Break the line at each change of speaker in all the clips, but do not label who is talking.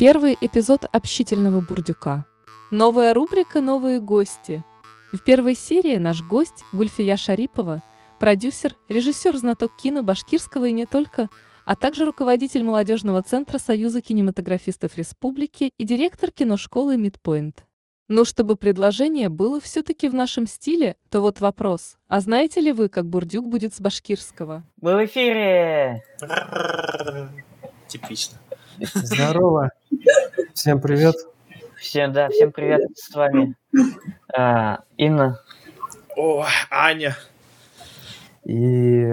Первый эпизод общительного бурдюка. Новая рубрика «Новые гости». В первой серии наш гость Гульфия Шарипова, продюсер, режиссер, знаток кино башкирского и не только, а также руководитель молодежного центра Союза кинематографистов Республики и директор киношколы Мидпоинт. Ну, чтобы предложение было все-таки в нашем стиле, то вот вопрос. А знаете ли вы, как бурдюк будет с башкирского?
Мы в эфире!
Типично.
Здорово. Всем привет.
Всем, да, всем привет с вами. А, Инна.
О, Аня.
И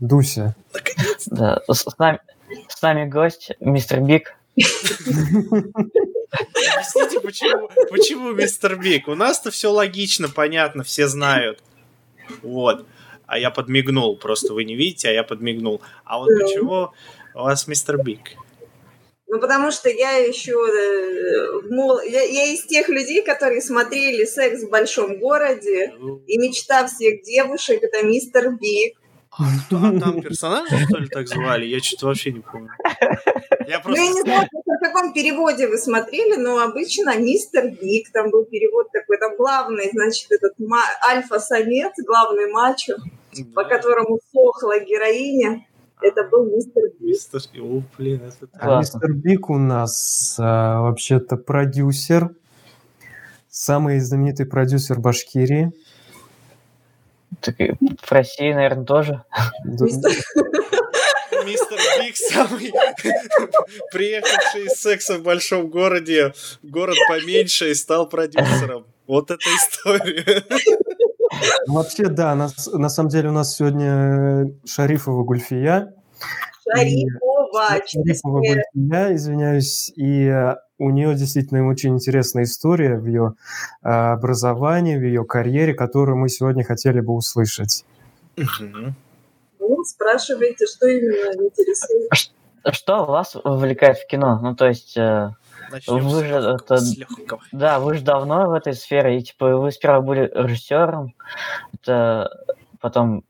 Дуся.
Да, с, с нами, с нами гость, мистер Биг.
Объясните, почему, почему мистер Биг? У нас-то все логично, понятно, все знают. Вот. А я подмигнул, просто вы не видите, а я подмигнул. А вот почему у вас мистер Биг?
Ну, потому что я еще... э, мол- Я, я из тех людей, которые смотрели «Секс в большом городе», и мечта всех девушек – это мистер Биг.
А там персонажа, что ли, так звали? Я что-то вообще не помню. Я
Ну, я не
просто...
знаю, в каком переводе вы смотрели, но обычно мистер Биг, там был перевод такой, там главный, значит, этот альфа-самец, главный мачо, по
Да,
которому сохла героиня, это был мистер Биг.
Мистер... О, блин, это...
А мистер Биг у нас а, вообще-то продюсер. Самый знаменитый продюсер Башкирии.
Так в России, наверное, тоже.
Мистер
Биг самый приехавший из секса в большом городе, город поменьше и стал продюсером. Вот эта история.
Вообще, да, нас- на самом деле у нас сегодня Шарифова Гульфия. Шарифова
честно.
Гульфия, извиняюсь. И э, у нее действительно очень интересная история в ее э, образовании, в ее карьере, которую мы сегодня хотели бы услышать.
Ну, спрашиваете, что именно интересует.
Что вас увлекает в кино? Ну, то есть, э,
Начнем
Вы
с
же
легкого,
это-
с легкого.
да, вы же давно в этой сфере, и, типа, вы сперва были режиссером, это потом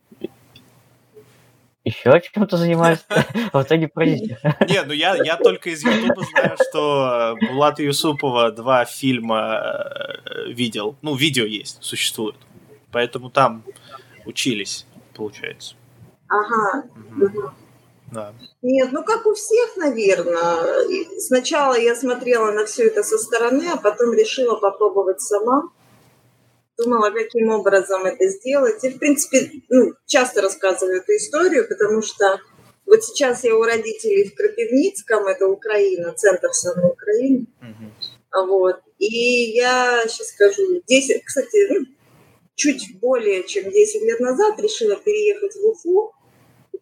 еще чем-то занимались, а в итоге продюсер.
Не, ну я, я только из Ютуба знаю, что Булата Юсупова два фильма э, видел. Ну, видео есть, существует. Поэтому там учились, получается.
Ага.
Мгм. Да.
Нет, ну как у всех, наверное. Сначала я смотрела на все это со стороны, а потом решила попробовать сама. Думала, каким образом это сделать. И, в принципе, ну, часто рассказываю эту историю, потому что вот сейчас я у родителей в Крапивницком, это Украина, центр самой Украины.
Мгм.
Вот. И я сейчас скажу, 10, кстати, ну, чуть более чем 10 лет назад решила переехать в Уфу,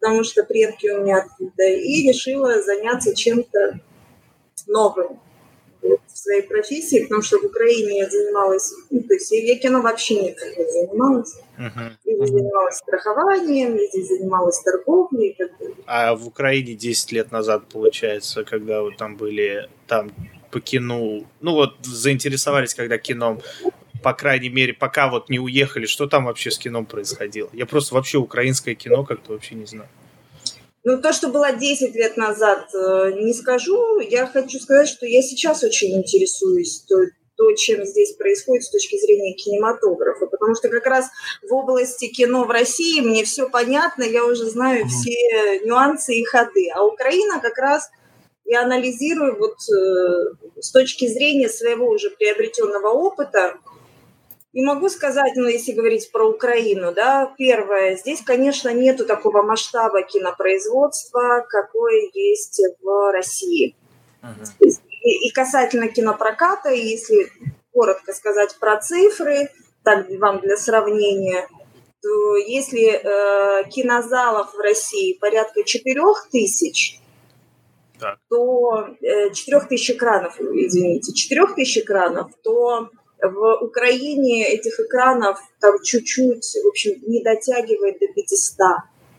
потому что предки у меня оттуда, и решила заняться чем-то новым вот, в своей профессии, потому что в Украине я занималась, ну, то есть я кино вообще никак не занималась.
Мгм.
Я занималась страхованием, я здесь занималась торговлей и так далее.
А в Украине 10 лет назад, получается, когда вы там были, там по кино, ну вот заинтересовались, когда кином, по крайней мере, пока вот не уехали, что там вообще с кином происходило? Я просто вообще украинское кино как-то вообще не знаю.
Ну, то, что было 10 лет назад, э, не скажу. Я хочу сказать, что я сейчас очень интересуюсь то, то, чем здесь происходит с точки зрения кинематографа, потому что как раз в области кино в России мне все понятно, я уже знаю все нюансы и ходы. А Украина как раз я анализирую вот э, с точки зрения своего уже приобретенного опыта, и могу сказать, ну, если говорить про Украину, да, первое, здесь, конечно, нету такого масштаба кинопроизводства, какое есть в России. И, и касательно кинопроката, если коротко сказать про цифры, так вам для сравнения, то если э, кинозалов в России порядка 4 тысяч,
Так.
то э, 4 тысяч экранов, извините, 4 тысяч экранов, то в Украине этих экранов там чуть-чуть, в общем, не дотягивает до 500.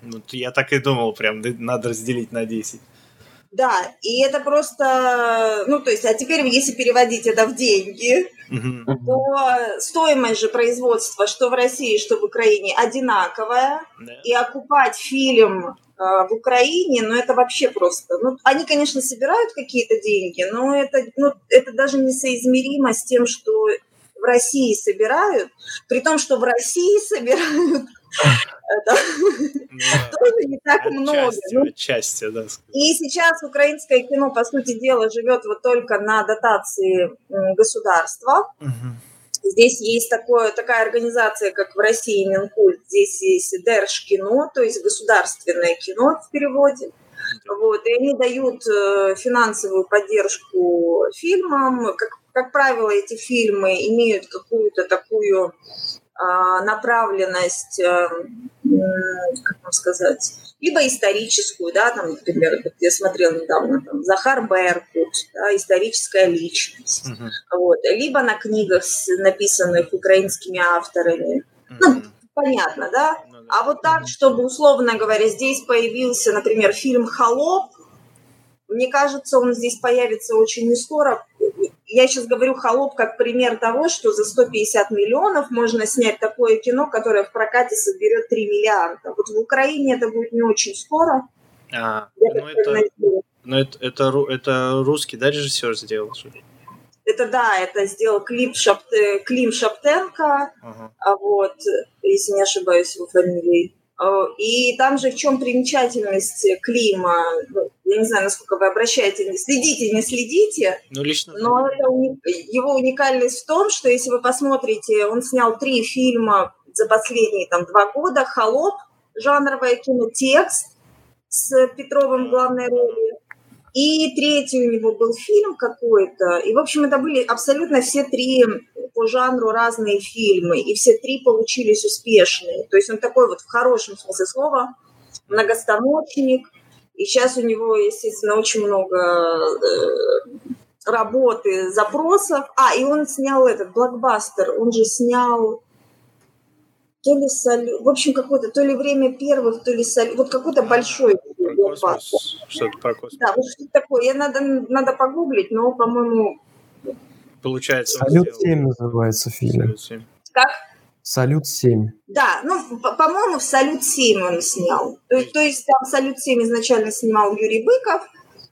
Ну, я так и думал, прям надо разделить на 10.
Да, и это просто, ну, то есть, а теперь, если переводить это в деньги, то стоимость же производства, что в России, что в Украине, одинаковая.
Да.
И окупать фильм э, в Украине, ну, это вообще просто... Ну, они, конечно, собирают какие-то деньги, но это, ну, это даже несоизмеримо с тем, что России собирают, при том, что в России собирают тоже не так много.
Отчасти,
Ну,
отчасти, да.
и сейчас украинское кино, по сути дела, живет вот только на дотации государства. Здесь есть такое, такая организация, как в России Минкульт. Здесь есть Держкино, то есть государственное кино в переводе. Вот, и они дают э, финансовую поддержку фильмам. Как, как правило, эти фильмы имеют какую-то такую а, направленность, э, как вам сказать, либо историческую, да, там, например, вот я смотрела недавно, там, Захар Беркут, да, историческая личность,
Мгм.
вот, либо на книгах, написанных украинскими авторами, ну,
Мгм.
понятно, да,
Ну да.
а вот так, чтобы, условно говоря, здесь появился, например, фильм «Холоп», мне кажется, он здесь появится очень не скоро. Я сейчас говорю «Холоп» как пример того, что за 150 миллионов можно снять такое кино, которое в прокате соберет 3 миллиарда. Вот в Украине это будет не очень скоро.
А,
Я
ну это, ну это, это, это русский, да, режиссер сделал?
Это да, это сделал Клип Шапте- Клим Шаптенко,
Ага.
а вот, если не ошибаюсь его фамилией. Э, И там же в чем примечательность Клима, ну, я не знаю, насколько вы обращаете, не следите, не следите,
Ну, лично...
но это уни- его уникальность в том, что если вы посмотрите, он снял три фильма за последние там два года, «Холоп», жанровое кино, «Текст» с Петровым в главной роли, и третий у него был фильм какой-то. И, в общем, это были абсолютно все три по жанру разные фильмы. И все три получились успешные. То есть он такой вот в хорошем смысле слова многостаночник. И сейчас у него, естественно, очень много э, работы, запросов. А, и он снял этот блокбастер. Он же снял то ли салют, в общем, какое-то, то ли время первых, то ли салют, вот какой-то большой
Про
блокбастер.
космос. Что-то про космос.
Да, вот что такое. Я надо, надо погуглить, но, по-моему,
Получается,
«Салют
сделал-
7» называется фильм.
Салют 7.
как?
«Салют 7».
Да, ну, по- по-моему, в «Салют 7» он снял. То, то есть там «Салют 7» изначально снимал Юрий Быков,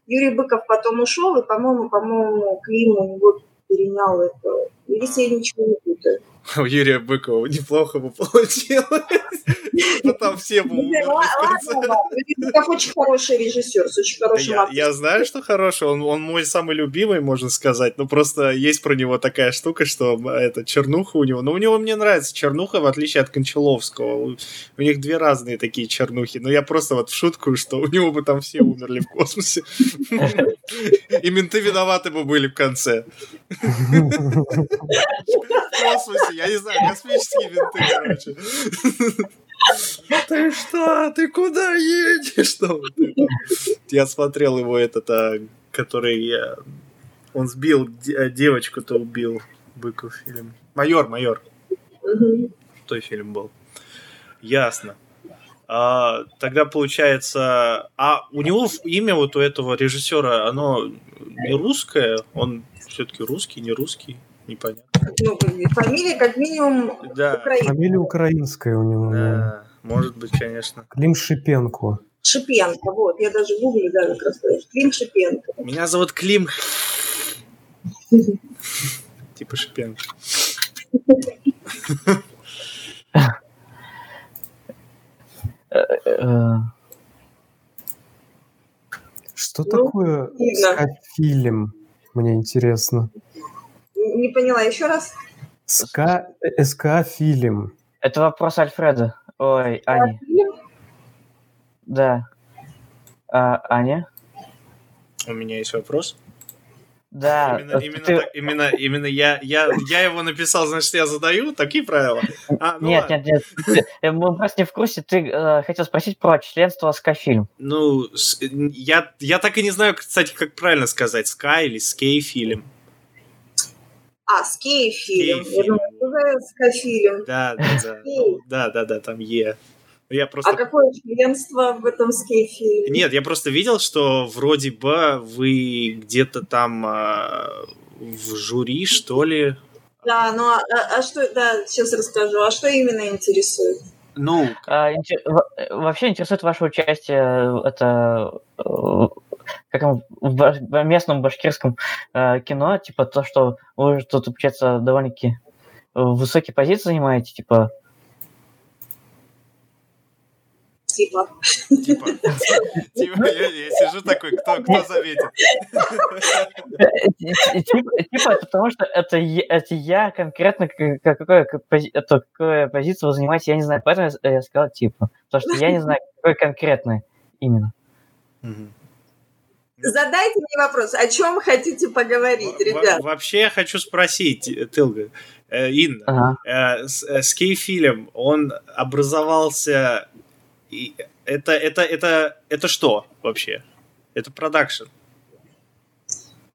Юрий Быков потом ушел, и, по-моему, по-моему, Клим у него перенял это. Или я ничего не путаю.
У Юрия Быкова неплохо бы получилось. Но там все бы
Ну, Быков очень хороший режиссер, с очень хорошим
Я, знаю, что хороший, он, мой самый любимый, можно сказать, но просто есть про него такая штука, что это чернуха у него. Но у него мне нравится чернуха, в отличие от Кончаловского. У, у них две разные такие чернухи. Но я просто вот в шутку, что у него бы там все умерли в космосе. И менты виноваты бы были в конце. В космосе, я не знаю, космические менты, короче. Ты что? Ты куда едешь? Что? Я смотрел его этот, а, который э, он сбил э, девочку-то убил. Быков фильм. Майор, майор.
Мгм.
Той фильм был. Ясно. А, тогда получается, а у него имя вот у этого режиссера, оно не русское, он все-таки русский, не русский, непонятно.
Ну, фамилия как минимум
Да,
Украина.
Фамилия украинская у него. да.
да, может быть, конечно.
Клим Шипенко.
Шипенко, вот, я даже гуглю, да, как раз. Клим Шипенко.
Меня зовут Клим. Типа Шипенко.
Что
Ну,
такое
видно.
скафилем? Мне интересно.
Не поняла еще раз.
Ска... э, СК-фильм.
Это вопрос Альфреда. Ой, Ани. Да. А, Аня?
У меня есть вопрос.
Да.
Именно,
э,
именно,
ты-
так- именно, именно я, я, я его написал, значит, я задаю такие правила. А, ну,
Нет, нет, нет. Ты- э, Мы просто не в курсе. Ты э, хотел спросить про членство Скафильм.
Ну, с- я, я так и не знаю, кстати, как правильно сказать, Sky или Skay фильм.
А, скей-фильм.
Скей-фильм.
скафилем?
Да, да, да. Ну, да, да, да, там Е. Я просто...
А какое членство в этом скейфе?
Нет, я просто видел, что вроде бы вы где-то там э, в жюри, что ли.
Да, ну а, а, а что, да, сейчас расскажу. А что именно интересует?
Ну,
А, инте- во- Вообще интересует ваше участие, это э, как в местном башкирском э, кино, типа то, что вы же тут, получается, довольно-таки э, высокие позиции занимаете, типа
Типа.
типа, типа я, я сижу такой, кто, кто заметит?
Э, ти- Типа, типа это потому что это, я- это я конкретно к- к- какой, к- пози- это какую позицию вы занимаете, я не знаю. Поэтому я я сказал типа. Потому что я не знаю, какой конкретно именно.
Мгм.
Задайте мне вопрос, о чем хотите поговорить,
Во-
ребят?
во- Вообще я хочу спросить, Тылга, э, Инна,
Ага.
э, с- э, скей-фильм, он образовался... и Это, это, это, это что вообще? Это продакшн.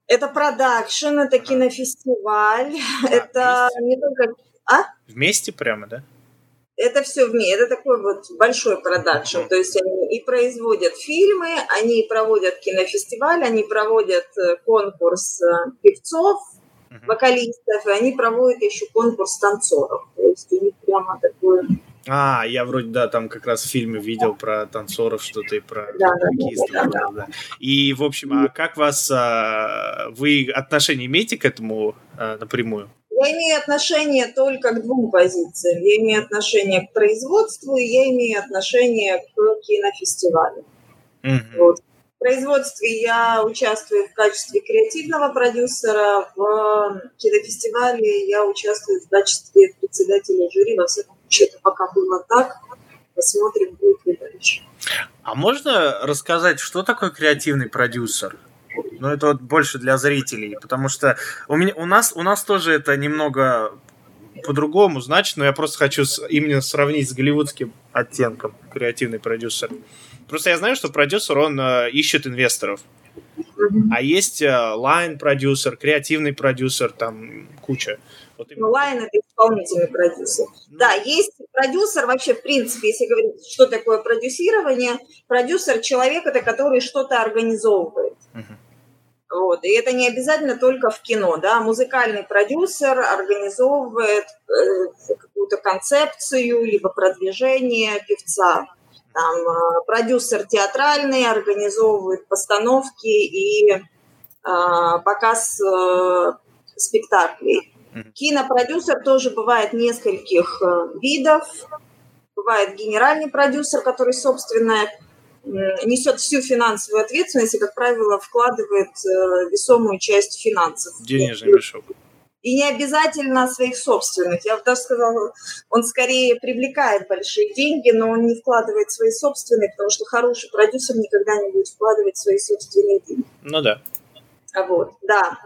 Это продакшн, это кинофестиваль, это не только...
Вместе прямо, да?
Это все вместе, это такой вот большой продакшн, то есть они и производят фильмы, они проводят кинофестиваль, они проводят э, конкурс э, певцов, вокалистов, и они проводят еще конкурс танцоров, то есть у них прямо такое...
А, я вроде, да, там как раз в фильме видел про танцоров что-то и про
Да, да,
хоккеистов,
да,
да, да. И, в общем, а как вас... а, Вы отношение имеете к этому а, напрямую?
Я имею отношение только к двум позициям. Я имею отношение к производству, и я имею отношение к кинофестивалю.
Мгм.
Вот. В производстве я участвую в качестве креативного продюсера, в кинофестивале я участвую в качестве председателя жюри. Во всяком случае, это пока было так. Посмотрим, будет ли дальше.
А можно рассказать, что такое креативный продюсер? Ну, это вот больше для зрителей, потому что у, меня, у, нас, у нас тоже это немного по-другому значит, но я просто хочу с- именно сравнить с голливудским оттенком креативный продюсер. Просто я знаю, что продюсер, он э, ищет инвесторов. А есть лайн-продюсер, креативный продюсер, там куча. Вот именно-
Ну, Лайн – это исполнительный продюсер.
Ну,
Да, есть продюсер вообще, в принципе, если говорить, что такое продюсирование, продюсер – человек, это который что-то организовывает.
мгм.
Вот. И это не обязательно только в кино, да, музыкальный продюсер организовывает э, какую-то концепцию, либо продвижение певца. Там, э, продюсер театральный организовывает постановки и э, показ э, спектаклей.
Мгм.
Кинопродюсер тоже бывает нескольких э, видов. Бывает генеральный продюсер, который, собственно, м, несет всю финансовую ответственность и, как правило, вкладывает э, весомую часть финансов.
Денежный мешок.
И не обязательно своих собственных. Я бы даже сказала, он скорее привлекает большие деньги, но он не вкладывает свои собственные, потому что хороший продюсер никогда не будет вкладывать свои собственные деньги.
Ну да.
А Вот, да.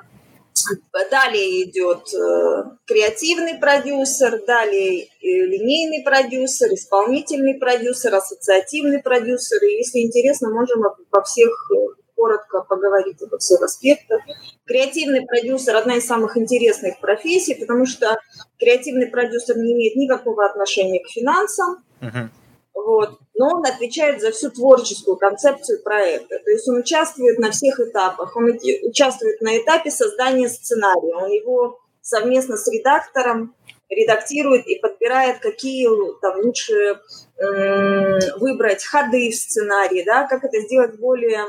Далее идет э, креативный продюсер, далее э, линейный продюсер, исполнительный продюсер, ассоциативный продюсер. И если интересно, можем во всех э, коротко поговорить обо всех аспектах. Креативный продюсер – одна из самых интересных профессий, потому что креативный продюсер не имеет никакого отношения к финансам,
Мгм.
Вот. Но он отвечает за всю творческую концепцию проекта. То есть он участвует на всех этапах. Он участвует на этапе создания сценария. Он его совместно с редактором редактирует и подбирает, какие там лучше м, выбрать ходы в сценарии, да, как это сделать более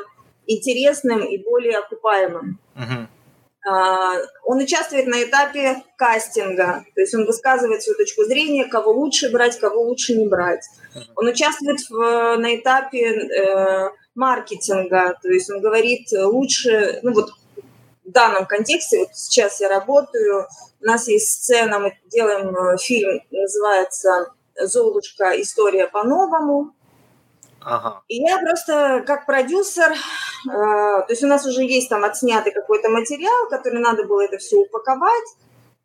интересным и более окупаемым.
Мгм.
А, Он участвует на этапе кастинга, то есть он высказывает свою точку зрения, кого лучше брать, кого лучше не брать. Он участвует в- на этапе э, маркетинга, то есть он говорит э, лучше, ну вот в данном контексте, вот сейчас я работаю, у нас есть сцена, мы делаем э, фильм, называется «Золушка. История по-новому»,
Ага.
и я просто как продюсер, э, то есть у нас уже есть там отснятый какой-то материал, который надо было это все упаковать.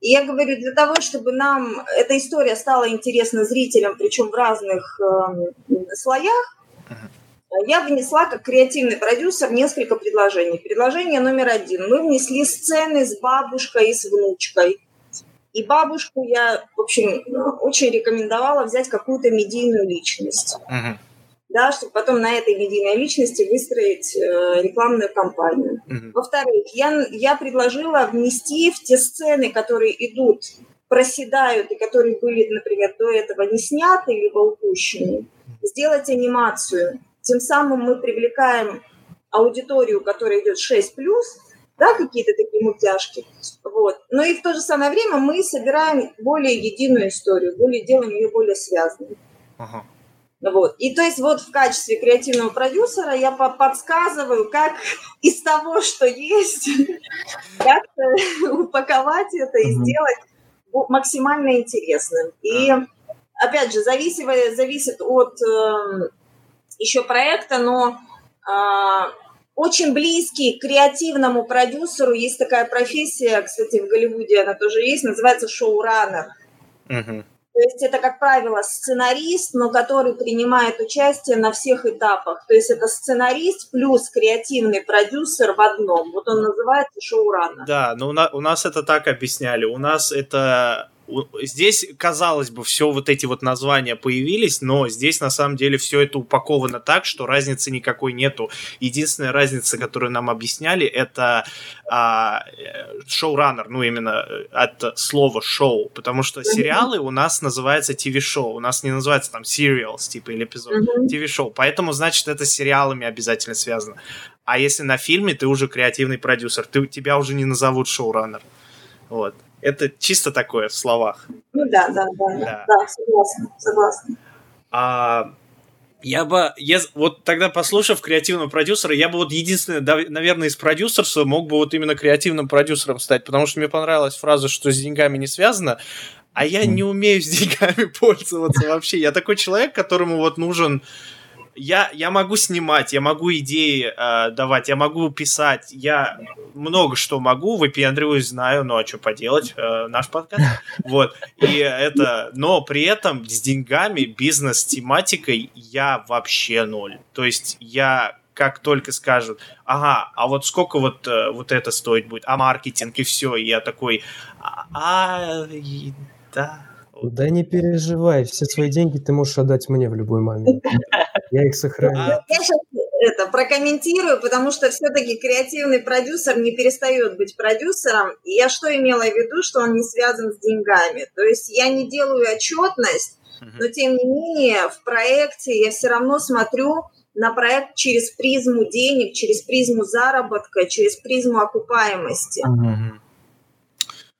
И я говорю, для того, чтобы нам эта история стала интересна зрителям, причем в разных э, слоях, я внесла как креативный продюсер несколько предложений. Предложение номер один. Мы внесли сцены с бабушкой и с внучкой. И бабушку я, в общем, очень рекомендовала взять какую-то медийную личность.
Мгм.
Да, чтобы потом на этой медийной личности выстроить э, рекламную кампанию.
Мгм.
Во-вторых, я, я предложила внести в те сцены, которые идут, проседают и которые были, например, до этого не сняты либо упущены, сделать анимацию. Тем самым мы привлекаем аудиторию, которая идет 6+, да, какие-то такие мультяшки. Вот. Но и в то же самое время мы собираем более единую историю, более, делаем ее более связанной.
Ага.
Вот. И то есть вот в качестве креативного продюсера я по- подсказываю, как из того, что есть, как-то упаковать это и сделать максимально интересным. И опять же, зависит, зависит от еще проекта, но а, очень близкий к креативному продюсеру есть такая профессия, кстати, в Голливуде она тоже есть, называется шоураннер.
Мгм.
То есть это, как правило, сценарист, но который принимает участие на всех этапах. То есть это сценарист плюс креативный продюсер в одном. Вот он называется шоураннер.
Да, но у, на- у нас это так объясняли. У нас это... Здесь, казалось бы, все вот эти вот названия появились, но здесь на самом деле все это упаковано так, что разницы никакой нету. Единственная разница, которую нам объясняли, это а, э, шоураннер, ну именно э, от слова шоу, потому что сериалы у нас называются ТВ-шоу, у нас не называется там serials, типа, или эпизод. ТВ-шоу. Поэтому, значит, это с сериалами обязательно связано. А если на фильме ты уже креативный продюсер, ты, тебя уже не назовут шоураннер. Вот. Это чисто такое в словах.
Ну да, да, да,
Да.
да, согласна, согласна.
А я бы, я, вот тогда послушав креативного продюсера, я бы вот единственное, да, наверное, из продюсерства мог бы вот именно креативным продюсером стать, потому что мне понравилась фраза, что с деньгами не связано, а я не умею с деньгами пользоваться вообще. Я такой человек, которому вот нужен я, я могу снимать, я могу идеи э, давать, я могу писать, я много что могу, выпендриваюсь, знаю, ну а что поделать, э, наш подкаст. Вот, и это, но при этом с деньгами, бизнес, тематикой я вообще ноль. То есть я как только скажут, ага, а вот сколько вот, э, вот это стоить будет, а маркетинг и все, и я такой, а, а, и- да.
Да не переживай, все свои деньги ты можешь отдать мне в любой момент. Я их сохраню.
А,
Я сейчас это прокомментирую, потому что все-таки креативный продюсер не перестает быть продюсером. И я что имела в виду, что он не связан с деньгами. То есть я не делаю отчетность, но тем не менее в проекте я все равно смотрю на проект через призму денег, через призму заработка, через призму окупаемости.
Мгм.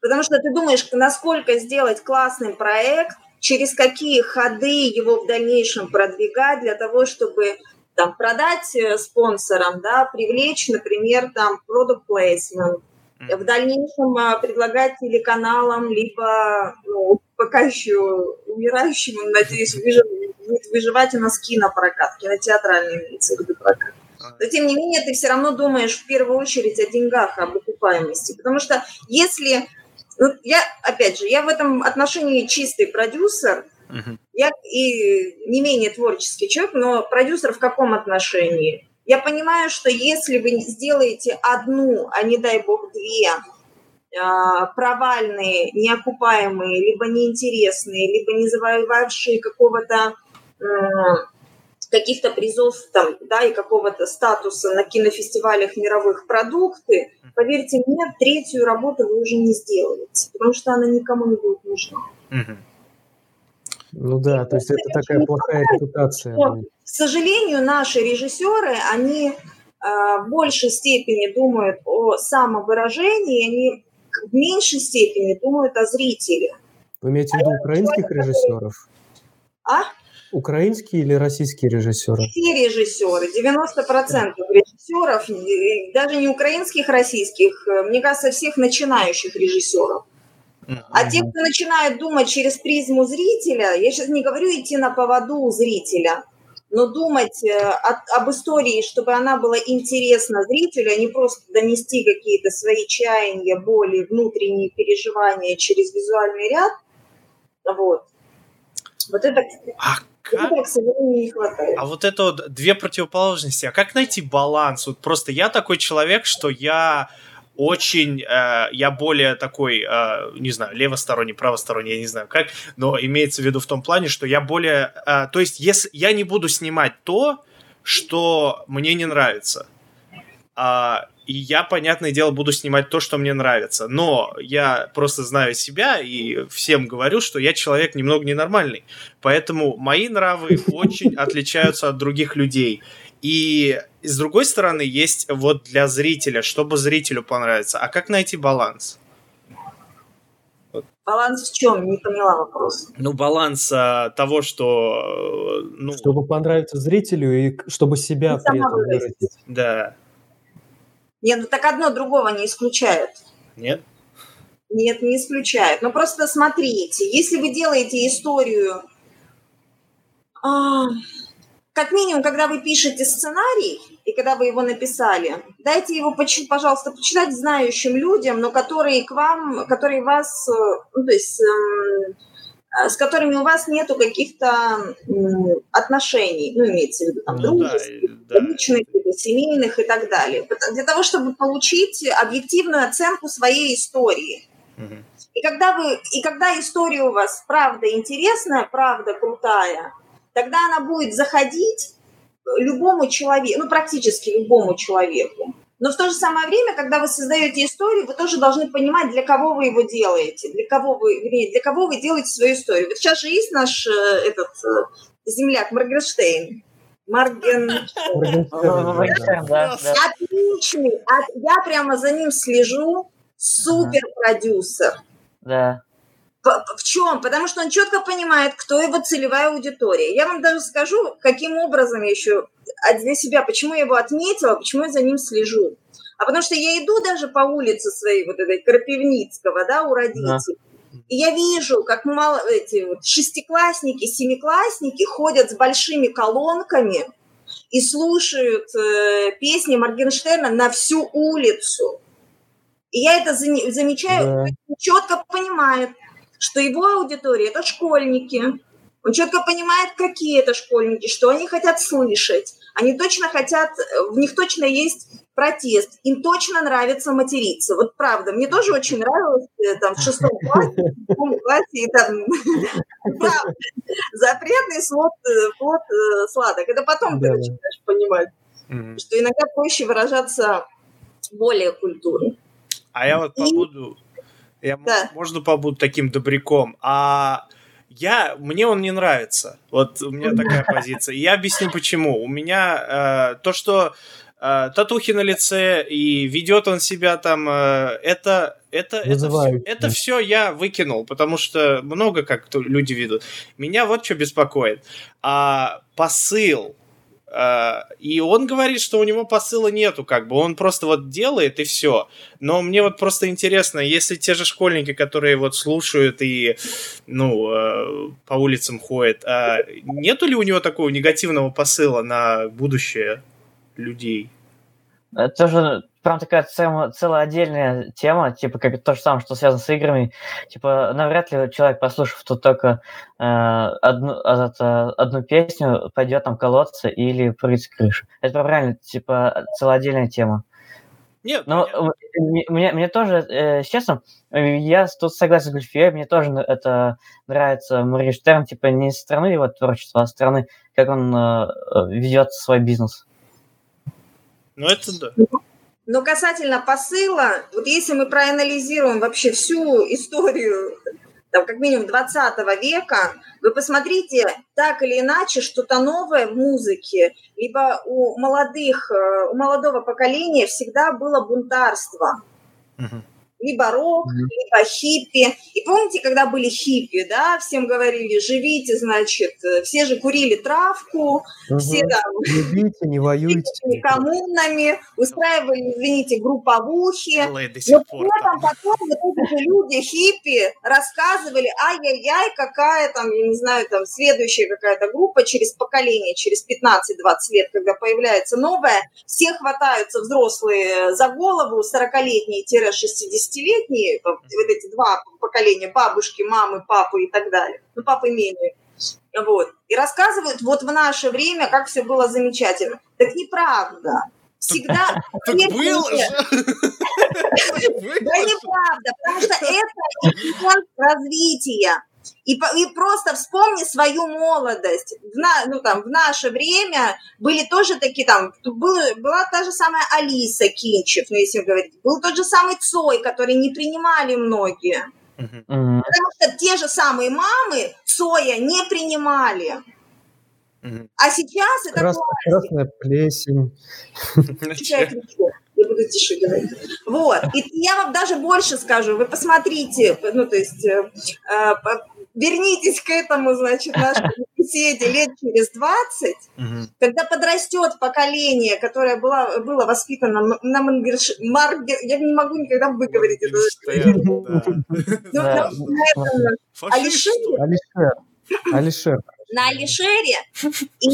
Потому что ты думаешь, насколько сделать классный проект, через какие ходы его в дальнейшем продвигать для того, чтобы там, продать э, спонсорам, да, привлечь, например, там, product placement, в дальнейшем а, предлагать телеканалам, либо, ну, пока еще умирающему, надеюсь, выжив- будет выживать у нас кинопрокат, кинотеатральный имеется в виду прокат. Но, тем не менее, ты все равно думаешь в первую очередь о деньгах, об окупаемости. Потому что если... Ну, я, опять же, я в этом отношении чистый продюсер,
Мгм.
я и не менее творческий человек, но продюсер в каком отношении? Я понимаю, что если вы сделаете одну, а не дай бог две, а, провальные, неокупаемые, либо неинтересные, либо не завоевавшие какого-то каких-то призов там, да, и какого-то статуса на кинофестивалях мировых продукты, поверьте мне, третью работу вы уже не сделаете, потому что она никому не будет нужна.
Ну да, то есть это такая плохая репутация.
К сожалению, наши режиссеры, они а, в большей степени думают о самовыражении, они в меньшей степени думают о зрителе.
Вы имеете в виду украинских режиссеров?
А?
Украинские или российские режиссеры?
Все режиссеры, 90% режиссеров, даже не украинских, российских, э, мне кажется, всех начинающих режиссеров. А те, кто начинает думать через призму зрителя, я сейчас не говорю идти на поводу у зрителя, но думать э, о- об истории, чтобы она была интересна зрителю, а не просто донести какие-то свои чаяния, боли, внутренние переживания через визуальный ряд, вот. Вот это,
А как?
этого, к сожалению, не хватает.
А вот это вот две противоположности. А как найти баланс? Вот просто я такой человек, что я очень, э, я более такой, э, не знаю, левосторонний, правосторонний, я не знаю как, но имеется в виду в том плане, что я более, э, то есть если я не буду снимать то, что мне не нравится, а, и я, понятное дело, буду снимать то, что мне нравится. Но я просто знаю себя и всем говорю, что я человек немного ненормальный. Поэтому мои нравы очень отличаются от других людей. И с другой стороны, есть вот для зрителя, чтобы зрителю понравиться. А как найти баланс?
Баланс в чем? Не поняла вопрос.
Ну, баланс а, того, что... э, Ну,
Чтобы понравиться зрителю и чтобы себя
И
при этом
выразить.
да.
Нет, ну так одно другого не исключает.
Нет?
Нет, не исключает. Но просто смотрите, если вы делаете историю, а, как минимум, когда вы пишете сценарий, и когда вы его написали, дайте его, пожалуйста, почитать знающим людям, но которые к вам, которые вас, э, ну, то есть, эм, с которыми у вас нету каких-то отношений, ну, имеется в виду, там,
Ну да,
дружеских,
да.
личных, либо семейных и так далее. Пот- Для того, чтобы получить объективную оценку своей истории.
Мгм.
И когда, вы, и когда история у вас правда интересная, правда крутая, тогда она будет заходить любому человеку, ну, практически любому человеку. Но в то же самое время, когда вы создаете историю, вы тоже должны понимать, для кого вы его делаете, для кого вы, для кого вы делаете свою историю. Вот сейчас же есть наш э, этот э, земляк Моргенштейн. Марген... Отличный. От- Я прямо за ним слежу. Супер продюсер.
Да.
В чем? Потому что он четко понимает, кто его целевая аудитория. Я вам даже скажу, каким образом я еще от- для себя, почему я его отметила, почему я за ним слежу. А потому что я иду даже по улице своей, вот этой Крапивницкого, да, у родителей, и я вижу, как мало, эти вот шестиклассники, семиклассники ходят с большими колонками и слушают э, песни Моргенштерна на всю улицу. И я это заме- замечаю,
Да.
четко понимает, что его аудитория это школьники. Он четко понимает, какие это школьники, что они хотят слышать. Они точно хотят, в них точно есть протест. Им точно нравится материться. Вот правда, мне тоже очень нравилось э, там в шестом классе, в седьмом классе, и там правда, запретный слот, э, плод э, сладок. Это потом ты начинаешь понимать, что иногда проще выражаться более культурно.
А я вот
И-
побуду... Я,
Да.
можно побуду таким добряком, а я, мне он не нравится. Вот у меня такая позиция. И я объясню почему. У меня э, то, что э, татухи на лице и ведет он себя там, э, это это это все,
Вызывающе.
это все я выкинул, потому что много как люди ведут. Меня вот что беспокоит. А посыл и он говорит, что у него посыла нету, как бы он просто вот делает и все. Но мне вот просто интересно, если те же школьники, которые вот слушают и, ну, э, по улицам ходят, а нету ли у него такого негативного посыла на будущее людей?
Это тоже прям такая цел- целая отдельная тема, типа как то же самое, что связано с играми. Типа навряд ли человек, послушав тут только э, одну, а, это, одну песню, пойдет там колоться или прыгать с крыши. Это прям реально типа целая отдельная тема.
Нет,
Ну, э, мне, мне- мне тоже, э, честно, э, я тут согласен с Гульфией, мне тоже это нравится Моргенштерн, типа не со стороны его творчества, а со стороны, как он э, э, ведет свой бизнес.
ну это да.
Но касательно посыла, вот если мы проанализируем вообще всю историю, там, как минимум 20 века, вы посмотрите, так или иначе, что-то новое в музыке, либо у молодых, э, у молодого поколения всегда было бунтарство.
Мгм.
Либо рок,
Мгм.
либо хиппи. И помните, когда были хиппи, да, всем говорили, живите, значит, э, все же курили травку, все
Мгм.
там
Любите, не воюйте.
коммунами, устраивали, извините, групповухи. Но при этом
там.
потом вот эти же люди, хиппи, рассказывали, ай-яй-яй, какая там, я не знаю, там следующая какая-то группа через поколение, через 15-20 лет, когда появляется новая, все хватаются взрослые за голову, 40-летние-60-летние, вот эти два поколения, бабушки, мамы, папы и так далее. Ну, папы менее. Вот. И рассказывают вот в наше время, как все было замечательно. Так неправда. всегда...
Так было же!
Да неправда, потому что это развития. И, и просто вспомни свою молодость. В, на, ну, там, в наше время были тоже такие там, был, была та же самая Алиса Кинчев, ну, если говорить, был тот же самый Цой, который не принимали многие.
Мгм.
Потому что те же самые мамы Цоя не принимали.
Мгм.
А сейчас это
Крас-
классика.
красная плесень.
Тише я кричу. Я буду тише говорить. Вот. И я вам даже больше скажу. Вы посмотрите, ну, то есть, э, э, по- вернитесь к этому, значит, нашей беседе лет через 20,
Мгм.
когда подрастет поколение, которое было, было воспитано на Мангерш... Маргер... Я не могу никогда выговорить это. Ну, Алишер?
Алишер.
На Алишере, и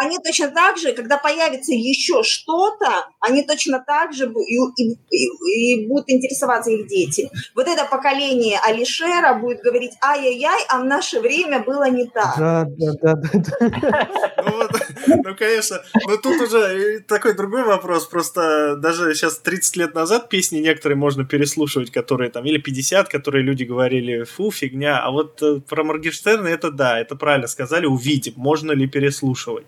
они точно так же, когда появится еще что-то, они точно так же и, и- и- и будут интересоваться их дети. Вот это поколение Алишера будет говорить, ай-яй-яй, а в наше время было не так.
Да, да, да, да, да.
Ну, ну, конечно. Но тут уже такой другой вопрос. Просто даже сейчас 30 лет назад песни некоторые можно переслушивать, которые там, или 50, которые люди говорили, фу, фигня. А вот э, про Моргенштерна это да, это правильно сказали, увидим, можно ли переслушивать.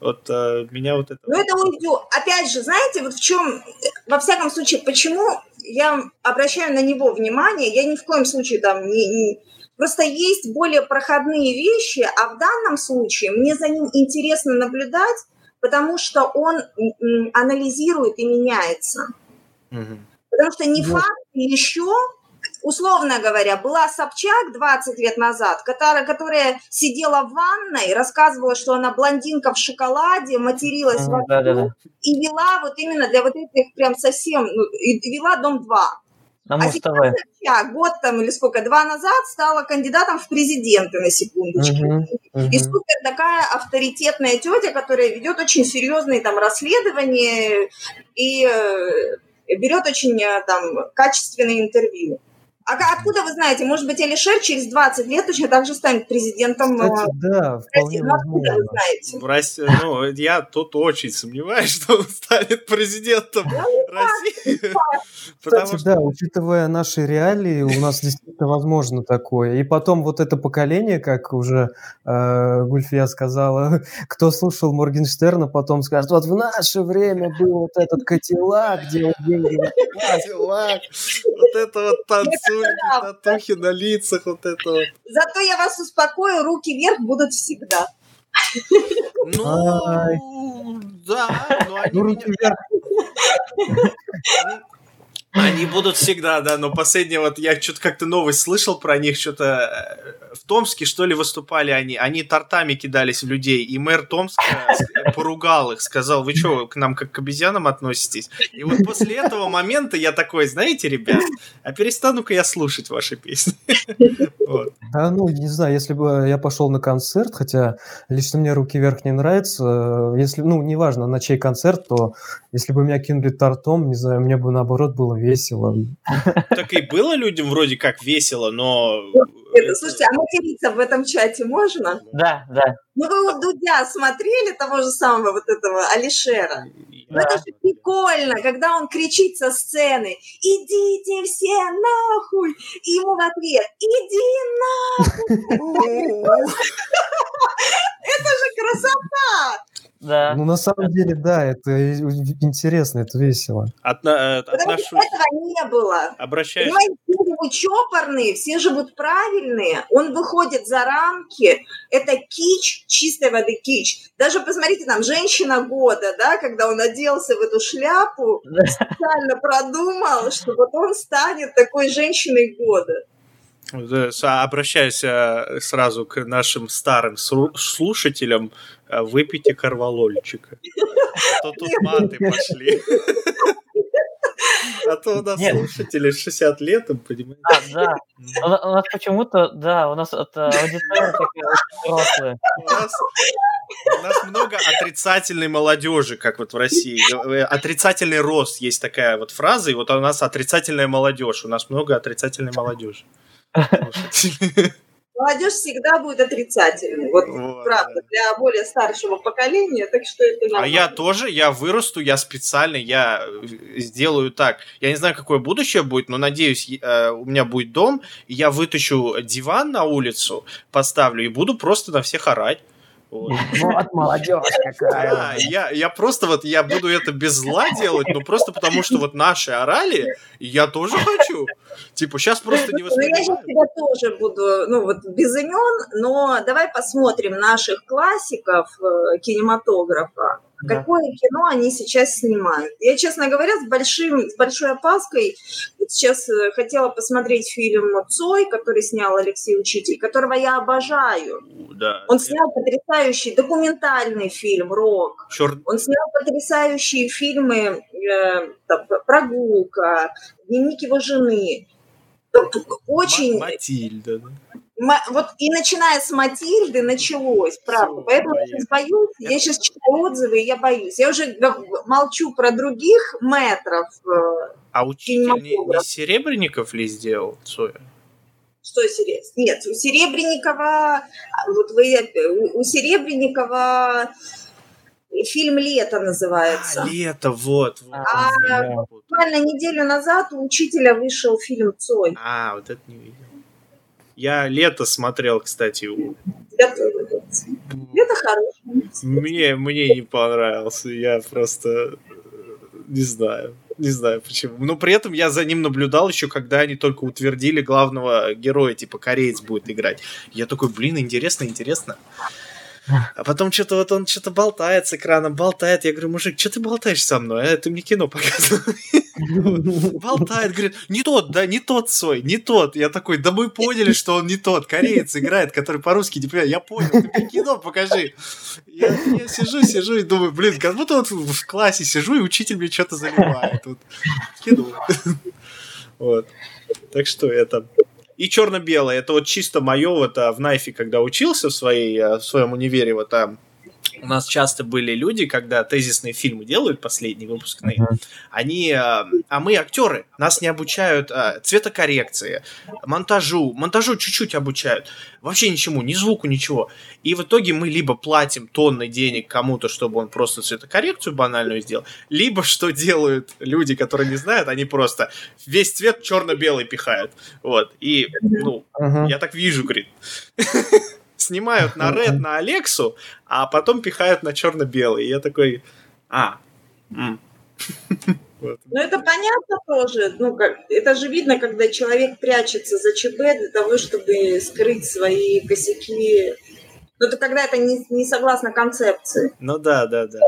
Вот э, меня вот это...
Но это уйдет. Опять же, знаете, вот в чем, во всяком случае, почему я обращаю на него внимание, я ни в коем случае там не, не- Просто есть более проходные вещи, а в данном случае мне за ним интересно наблюдать, потому что он анализирует и меняется.
Мгм.
Потому что не
Вот.
факт еще, условно говоря, была Собчак 20 лет назад, которая, которая сидела в ванной, рассказывала, что она блондинка в шоколаде, материлась
Мгм,
вокруг,
Да-да-да.
и вела вот именно для вот этих прям совсем, ну, и и вела Дом-2.
На
А
Муз
сейчас
ТВ.
Собчак год там или сколько, два назад стала кандидатом в президенты, на секундочку.
Мгм,
И
мгм.
супер такая авторитетная тетя, которая ведет очень серьезные там расследования и э, берет очень э, там качественные интервью. А откуда вы знаете? Может быть, Алишер через 20 лет точно так же станет президентом э,
Кстати, да,
России. Ну, откуда вы знаете?
В России, ну, я тут очень сомневаюсь, что он станет президентом России. Потому
Кстати,
что
да, учитывая наши реалии, у нас действительно возможно такое. И потом вот это поколение, как уже э, Гульфия сказала, кто слушал Моргенштерна, потом скажет, вот в наше время был вот этот котелак, где деньги выпивать».
Кадиллак, вот это вот танцульки, татухи на лицах, вот это вот.
Зато я вас успокою, руки вверх будут всегда.
Ну, да, но они
Ну,
меня-
руки вверх.
Они будут всегда, да, но последнее вот я что-то как-то новость слышал про них, что-то э, в Томске, что ли, выступали они, они тортами кидались в людей, и мэр Томска поругал их, сказал, вы что, к нам как к обезьянам относитесь? И вот после этого момента я такой, знаете, ребят, а перестану-ка я слушать ваши песни.
Да, ну, не знаю, если бы я пошел на концерт, хотя лично мне руки вверх не нравится, если, ну, неважно, на чей концерт, то если бы меня кинули тортом, не знаю, мне бы наоборот было весело.
Так и было людям вроде как весело, но...
Это, слушайте, а материться в этом чате можно?
Да, да.
Ну, вы у Дудя смотрели того же самого вот этого Алишера? Ну, это
Да.
же прикольно, когда он кричит со сцены «Идите все нахуй!» И ему в ответ «Иди нахуй!» Это же красота!
Да.
Ну, на самом деле, да, это интересно, это весело.
Отна- э,
Потому что этого не было.
обращаюсь...
Понимаете, все живут чопорные, все живут правильные, он выходит за рамки, это кич, чистой воды кич. Даже посмотрите, там, женщина года, да, когда он оделся в эту шляпу, специально продумал, что вот он станет такой женщиной года.
Обращаюсь э, сразу к нашим старым слушателям. Э, Выпейте корвалольчика. А то тут маты пошли. А то у нас
Нет.
слушатели 60 лет, им, понимаете?
А, да. У у нас почему-то, да, у нас это аудитория такая очень взрослая.
У нас, у нас много отрицательной молодежи, как вот в России. Э, Отрицательный рост есть такая вот фраза, и вот у нас отрицательная молодежь. У нас много отрицательной молодежи.
Молодежь всегда будет отрицательной. Вот,
Вот,
правда,
да.
для более старшего поколения, так что это
А
нормально.
я тоже, я вырасту, я специально, я э, сделаю так. Я не знаю, какое будущее будет, но надеюсь, э, у меня будет дом, и я вытащу диван на улицу, поставлю и буду просто на всех орать. Вот.
Вот молодежь какая.
Да, я, я просто вот, я буду это без зла делать, но просто потому, что вот наши орали, я тоже хочу. Типа, сейчас просто не
Ну, я сейчас
воспринимаю.
тебя тоже буду, ну вот без имен, но давай посмотрим наших классиков э, кинематографа.
Да.
Какое кино они сейчас снимают? Я, честно говоря, с, большим, с большой опаской вот сейчас э, хотела посмотреть фильм «Цой», который снял Алексей Учитель, которого я обожаю.
Да.
Он снял потрясающий документальный фильм «Рок».
Чёрт,
Он снял потрясающие фильмы э, там, «Прогулка», «Дневник его жены». Очень
Матильда. да.
Вот и начиная с Матильды началось, правда.
Всё,
Поэтому я сейчас боюсь, я сейчас читаю отзывы, и я боюсь. Я уже молчу про других метров. э,
А учитель не, не. Серебренников ли сделал Цоя?
Что Серебренникова? Нет, у Серебренникова, вот вы, у, Серебренникова фильм «Лето» называется.
А, лето, вот. вот.
А. Буквально неделю назад у учителя вышел фильм «Цой».
А, вот это не видел. Я лето смотрел, кстати.
Это хороший.
Мне, мне не понравился. Я просто э, не знаю. Не знаю почему. Но при этом я за ним наблюдал еще, когда они только утвердили главного героя, типа кореец будет играть. Я такой, блин, интересно, интересно. А потом что-то вот он что-то болтает с экраном, болтает. Я говорю, мужик, что ты болтаешь со мной? А ты мне кино показывай. Болтает, говорит, не тот, да, не тот Сой, не тот. Я такой, да мы поняли, что он не тот. Кореец играет, который по-русски не понимает. Я понял, ты мне кино покажи. Я, я сижу, сижу и думаю, блин, как будто вот в в классе сижу, и учитель мне что-то заливает. Вот. Кино. Вот. Так что это... И черно-белое, это вот чисто мое, вот а, в Найфе, когда учился в, своей, а, в своем универе, вот там у нас часто были люди, когда тезисные фильмы делают, последние выпускные, они, а, а мы актеры, нас не обучают а, цветокоррекции, монтажу, монтажу чуть-чуть обучают, вообще ничему, ни звуку, ничего. И в итоге мы либо платим тонны денег кому-то, чтобы он просто цветокоррекцию банальную сделал, либо что делают люди, которые не знают, они просто весь цвет черно-белый пихают. Вот. И, ну, я так вижу, говорит. Снимают на Red, на Алексу, а потом пихают на черно-белый. И я такой, а, м». Вот.
Ну, это понятно тоже. Ну, как, это же видно, когда человек прячется за ЧБ для того, чтобы скрыть свои косяки. Ну, это когда это не, не согласно концепции.
Ну да, да, да.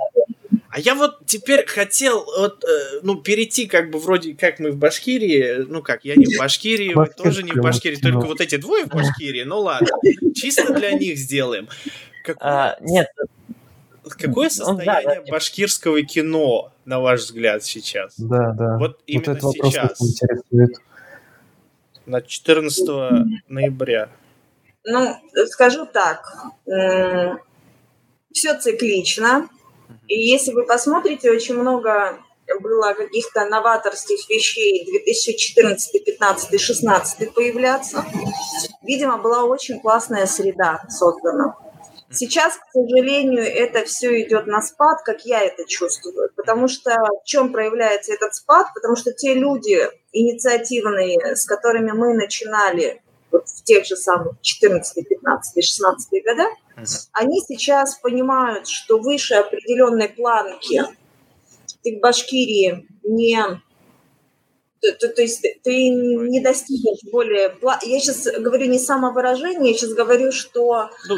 А я вот теперь хотел вот, э, ну, перейти как бы вроде как мы в Башкирии, ну как, я не в Башкирии, вы тоже не в Башкирии, только вот эти двое в Башкирии, ну ладно, чисто для них сделаем. Какое,
А, нет,
какое
ну да,
состояние
да.
башкирского кино, на ваш взгляд, сейчас?
Да, да.
Вот
Вот
именно
этот
сейчас, на 14 ноября.
Ну, скажу так. Все циклично. И если вы посмотрите, очень много было каких-то новаторских вещей 2014, 15, 16 появляться. Видимо, была очень классная среда создана. Сейчас, к сожалению, это все идет на спад, как я это чувствую. Потому что в чем проявляется этот спад? Потому что те люди инициативные, с которыми мы начинали вот в тех же самых 14, 15, 16 года,
Мгм.
они сейчас понимают, что выше определенной планки ты в Башкирии не... То, то- то есть ты- ты не достигнешь более... Я сейчас говорю не самовыражение, я сейчас говорю, что
Ну,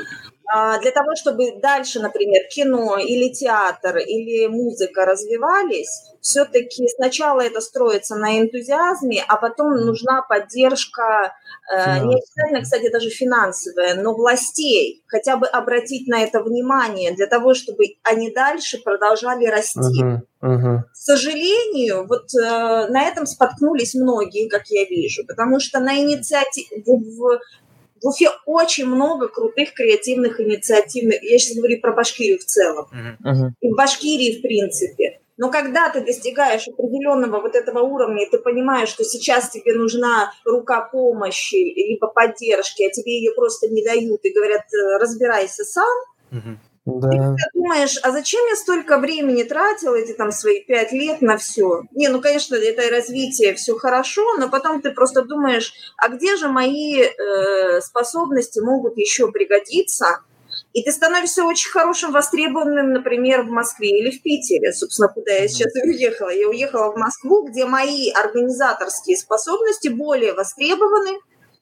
для того, чтобы дальше, например, кино или театр или музыка развивались, все-таки сначала это строится на энтузиазме, а потом нужна поддержка, э, не
Финансовая.
обязательно, кстати, даже финансовая, но властей, хотя бы обратить на это внимание для того, чтобы они дальше продолжали расти.
Ага.
К сожалению, вот э, на этом споткнулись многие, как я вижу, потому что на инициативе в, в- Уфе очень много крутых креативных инициативных. Я сейчас говорю про Башкирию в целом.
Мгм.
И в Башкирии, в принципе. Но когда ты достигаешь определенного вот этого уровня, и ты понимаешь, что сейчас тебе нужна рука помощи, либо поддержки, а тебе ее просто не дают и говорят, «Э, разбирайся сам,
Да.
ты думаешь, а зачем я столько времени тратил, эти там свои пять лет на все? Не, ну, конечно, это развитие, все хорошо, но потом ты просто думаешь, а где же мои э, способности могут еще пригодиться? И ты становишься очень хорошим, востребованным, например, в Москве или в Питере, собственно, куда я сейчас и уехала. Я уехала в Москву, где мои организаторские способности более востребованы,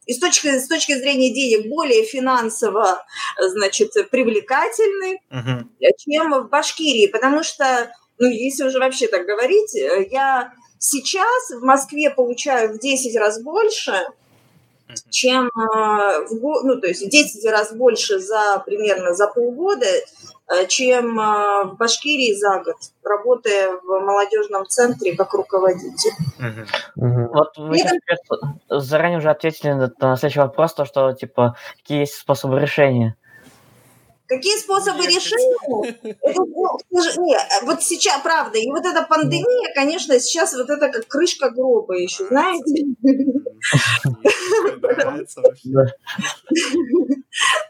и с точки, с точки зрения денег более финансово, значит, привлекательны,
Мгм.
чем в Башкирии, потому что, ну, если уже вообще так говорить, э, я сейчас в Москве получаю в 10 раз больше, чем э, в ну, то есть в 10 раз больше за примерно за полгода, чем э, в Башкирии за год, работая в молодежном центре как руководитель.
Вот вы
Нет.
сейчас заранее уже ответили на, на следующий вопрос, то, что, типа, какие есть способы решения.
Какие способы решения? Это, ну, не, вот сейчас, правда, и вот эта пандемия, конечно, сейчас вот это как крышка гроба еще, знаете?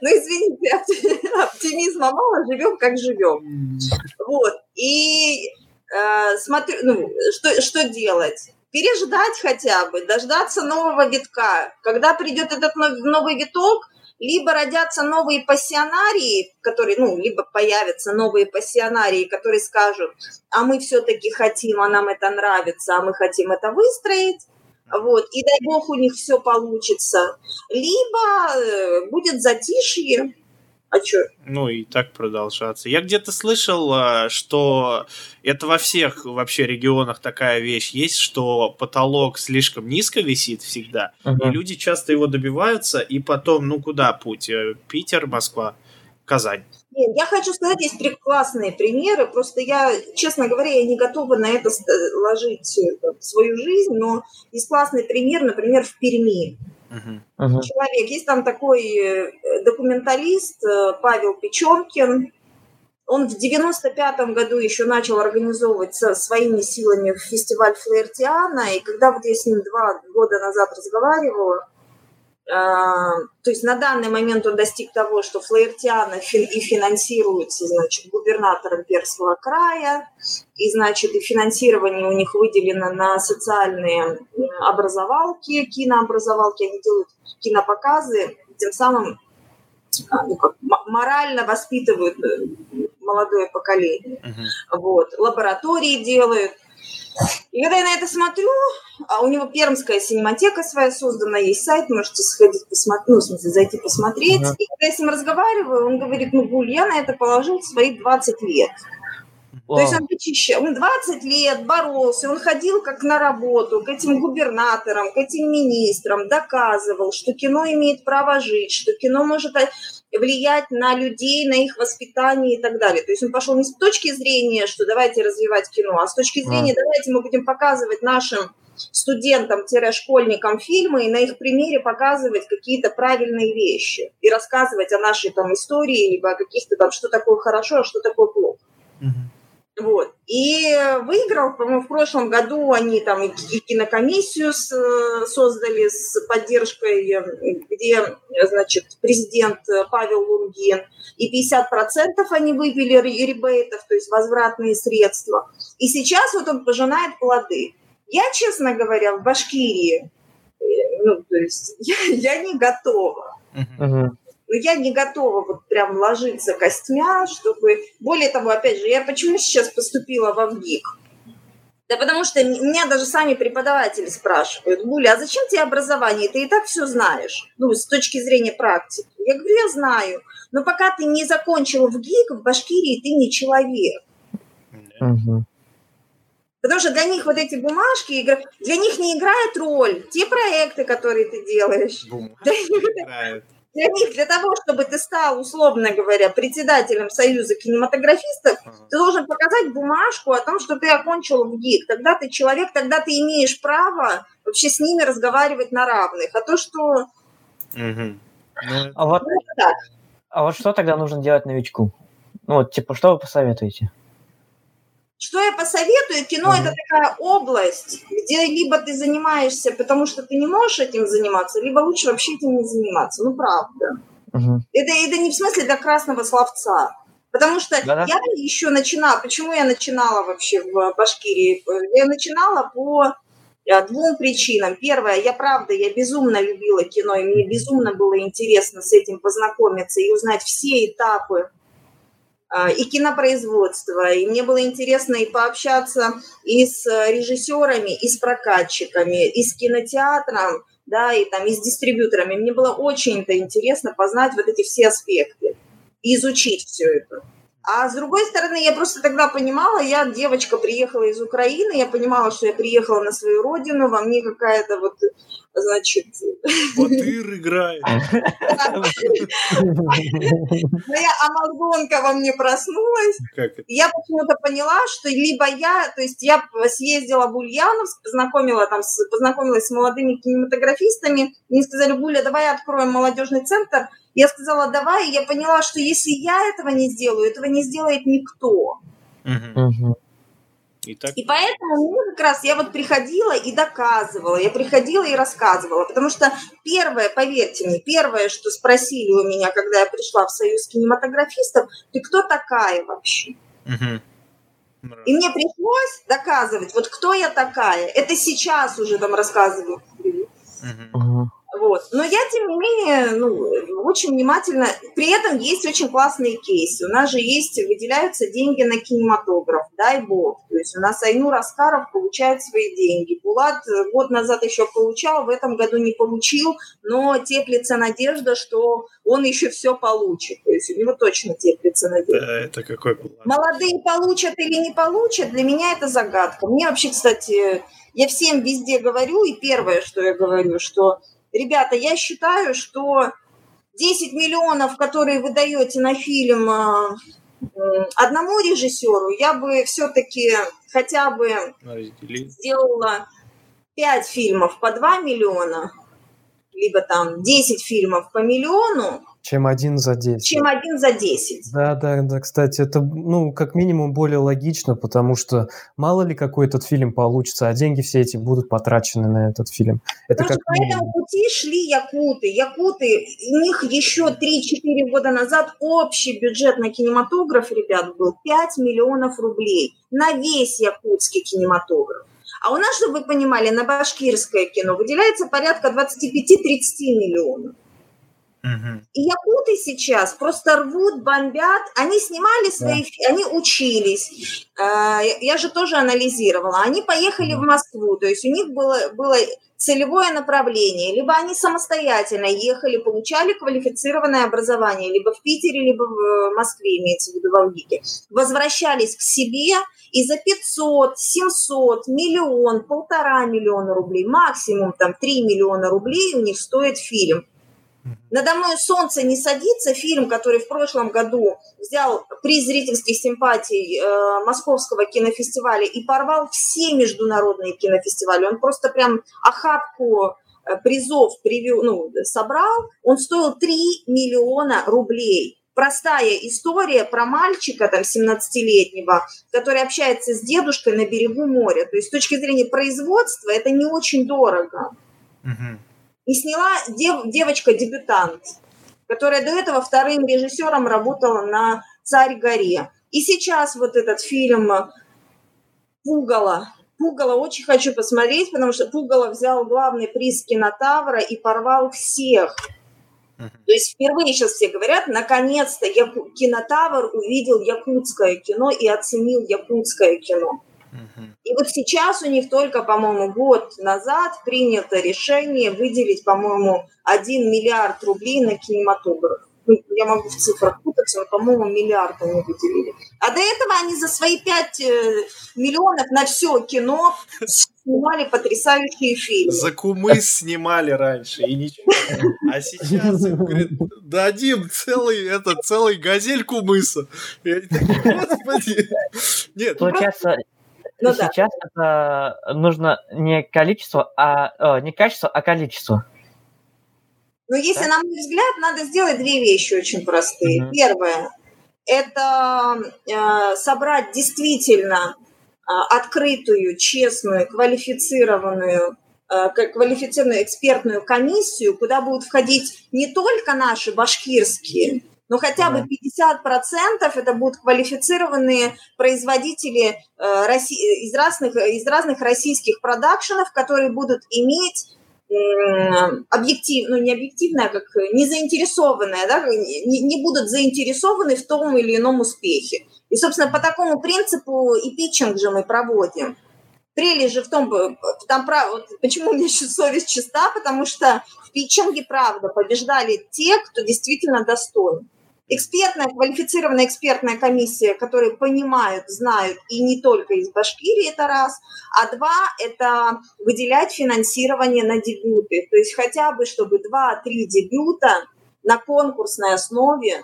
Ну, извините, опти- оптимизма мало, живем как живем. Вот. И э, смотрю, ну, что, что делать? Переждать хотя бы, дождаться нового витка. Когда придет этот нов- новый виток, либо родятся новые пассионарии, которые, ну, либо появятся новые пассионарии, которые скажут, а мы все-таки хотим, а нам это нравится, а мы хотим это выстроить, вот, и дай бог у них все получится. Либо э, будет затишье, а что?
Ну и так продолжаться. Я где-то слышал, а, что это во всех вообще регионах такая вещь есть, что потолок слишком низко висит всегда, и
Мгм.
люди часто его добиваются, и потом, ну куда путь? Э, Питер, Москва, Казань.
Нет, я хочу сказать, есть прекрасные примеры, просто я, честно говоря, я не готова на это ст- ложить э, там, свою жизнь, но есть классный пример, например, в Перми.
Мгм.
Человек, есть там такой э, документалист э, Павел Печемкин, он в 95-м году еще начал организовывать со своими силами фестиваль Флаертиана, и когда вот я с ним два года назад разговаривала, то есть на данный момент он достиг того, что Флаертиана и финансируется, значит, губернатором Перского края, и, значит, и финансирование у них выделено на социальные м, образовалки, кинообразовалки, они делают кинопоказы, тем самым а, ну, как, морально воспитывают э, молодое поколение.
Мгм.
Вот, лаборатории делают. И когда я на это смотрю, а у него пермская синематека своя создана, есть сайт, можете сходить посмотреть, ну, в смысле, зайти посмотреть.
Ага.
И когда я с ним разговариваю, он говорит, ну, Гуль, я на это положил свои 20 лет. То есть он вычищал, он 20 лет боролся, он ходил как на работу к этим губернаторам, к этим министрам, доказывал, что кино имеет право жить, что кино может э, влиять на людей, на их воспитание и так далее. То есть он пошел не с точки зрения, что давайте развивать кино, а с точки зрения, давайте мы будем показывать нашим студентам-школьникам фильмы и на их примере показывать какие-то правильные вещи и рассказывать о нашей там истории, либо о каких-то там, что такое хорошо, а что такое плохо.
Мгм.
Вот. И выиграл, по-моему, в прошлом году они там и кинокомиссию с- э, создали с поддержкой, э, где, значит, президент э, Павел Лунгин, и 50% они выбили ре- ребейтов, то есть возвратные средства. И сейчас вот он пожинает плоды. Я, честно говоря, в Башкирии, ну, то есть я, я не готова.
Мгм.
Но я не готова вот прям ложиться костьмя, чтобы... Более того, опять же, я почему сейчас поступила во ВГИК? Да потому что меня даже сами преподаватели спрашивают, Гуля, а зачем тебе образование? Ты и так все знаешь, ну, с точки зрения практики. Я говорю, я знаю, но пока ты не закончил ВГИК, в Башкирии ты не человек.
Мгм.
Потому что для них вот эти бумажки, для них не играет роль те проекты, которые ты делаешь.
Бумажки играют.
Для них, для того, чтобы ты стал, условно говоря, председателем Союза кинематографистов, ты должен показать бумажку о том, что ты окончил ВГИК. Тогда ты человек, тогда ты имеешь право вообще с ними разговаривать на равных. А то, что...
Ну,
А вот,
Ну,
а вот что тогда нужно делать новичку? Ну, вот, типа, что вы посоветуете?
Что я посоветую? Кино это такая область, где либо ты занимаешься, потому что ты не можешь этим заниматься, либо лучше вообще этим не заниматься. Ну, правда.
Мгм.
Это, это не в смысле до красного словца. Потому что
Да-да.
я еще начинала, почему я начинала вообще в Башкирии? Я начинала по э, двум причинам. Первое, я правда, я безумно любила кино, и мне безумно было интересно с этим познакомиться и узнать все этапы и кинопроизводства. И мне было интересно и пообщаться и с э, режиссерами, и с прокатчиками, и с кинотеатром, да, и там, и с дистрибьюторами. Мне было очень-то интересно познать вот эти все аспекты и изучить все это. А с другой стороны, я просто тогда понимала, я девочка приехала из Украины, я понимала, что я приехала на свою родину, во мне какая-то вот, значит,
Батыр играет.
моя амазонка во мне проснулась, я почему-то поняла, что либо я, то есть я съездила в Ульяновск, познакомила там, познакомилась с молодыми кинематографистами, мне сказали, Буля, давай откроем молодежный центр. Я сказала, давай, и я поняла, что если я этого не сделаю, этого не сделает никто.
Мгм. И так
И поэтому мне как раз я вот приходила и доказывала, я приходила и рассказывала, потому что первое, поверьте мне, первое, что спросили у меня, когда я пришла в Союз кинематографистов, ты кто такая вообще? И мне пришлось доказывать, вот кто я такая. Это сейчас уже там рассказываю. Вот. Но я, тем не менее, ну, очень внимательно... При этом есть очень классные кейсы. У нас же есть, выделяются деньги на кинематограф, дай бог. То есть у нас Айнур Аскаров получает свои деньги. Булат э, год назад еще получал, в этом году не получил, но теплится надежда, что он еще все получит. То есть у него точно теплится надежда.
Да, это какой план?
Молодые получат или не получат, для меня это загадка. Мне вообще, кстати, я всем везде говорю, и первое, что я говорю, что, ребята, я считаю, что 10 миллионов, которые вы даете на фильм а, м, одному режиссеру, я бы все-таки хотя бы
Раздели.
сделала 5 фильмов по 2 миллиона, либо там 10 фильмов по миллиону,
Чем один за 10.
чем один за 10.
Да, да, да, кстати, это, ну, как минимум более логично, потому что мало ли какой этот фильм получится, а деньги все эти будут потрачены на этот фильм. Это
Потому
как
что по этому пути шли якуты. Якуты, у них еще 3-4 года назад общий бюджет на кинематограф, ребят, был 5 миллионов рублей на весь якутский кинематограф. А у нас, чтобы вы понимали, на башкирское кино выделяется порядка 25-30 миллионов. И якуты сейчас просто рвут, бомбят. Они снимали свои, фи- они учились. А, Я же тоже анализировала. Они поехали в Москву, то есть у них было, было целевое направление. Либо они самостоятельно ехали, получали квалифицированное образование, либо в Питере, либо в Москве, имеется в виду в Алгике. Возвращались к себе и за 500, 700, миллион, полтора миллиона рублей, максимум там 3 миллиона рублей у них стоит фильм. «Надо мной солнце не садится» фильм, который в прошлом году взял приз зрительских симпатий э, Московского кинофестиваля и порвал все международные кинофестивали. Он просто прям охапку э, призов привел, ну, собрал. Он стоил 3 миллиона рублей. Простая история про мальчика, там, 17-летнего, который общается с дедушкой на берегу моря. То есть с точки зрения производства это не очень дорого.
Мгм.
И сняла дев- девочка-дебютант, которая до этого вторым режиссером работала на «Царь горе». И сейчас вот этот фильм «Пугало». «Пугало» очень хочу посмотреть, потому что «Пугало» взял главный приз кинотавра и порвал всех. То есть впервые сейчас все говорят, наконец-то Яку- кинотавр увидел якутское кино и оценил якутское кино. И вот сейчас у них только, по-моему, год назад принято решение выделить, по-моему, 1 миллиард рублей на кинематограф. Ну, я могу в цифрах путаться, но, по-моему, миллиард они выделили. А до этого они за свои 5 миллионов на все кино снимали потрясающие фильмы.
За кумыс снимали раньше, и ничего. А сейчас им говорят, дадим целый, это, целый газель кумыса. Господи. Нет,
Получается,
Ну да.
сейчас это нужно не количество, а э, не качество, а количество.
Но если,
Да?
на мой взгляд, надо сделать две вещи очень простые.
Мгм.
Первое – это э, собрать действительно открытую, честную, квалифицированную квалифицированную экспертную комиссию, куда будут входить не только наши башкирские, но хотя бы 50% это будут квалифицированные производители из разных, из разных российских продакшенов, которые будут иметь объектив, ну не объективная, а как не заинтересованная, да, не, не будут заинтересованы в том или ином успехе. И, собственно, по такому принципу и питчинг же мы проводим. Прелесть же в том, там, вот, почему у меня еще совесть чиста, потому что в питчинге, правда, побеждали те, кто действительно достоин экспертная, квалифицированная экспертная комиссия, которые понимают, знают, и не только из Башкирии, это раз. А два – это выделять финансирование на дебюты. То есть хотя бы, чтобы два-три дебюта на конкурсной основе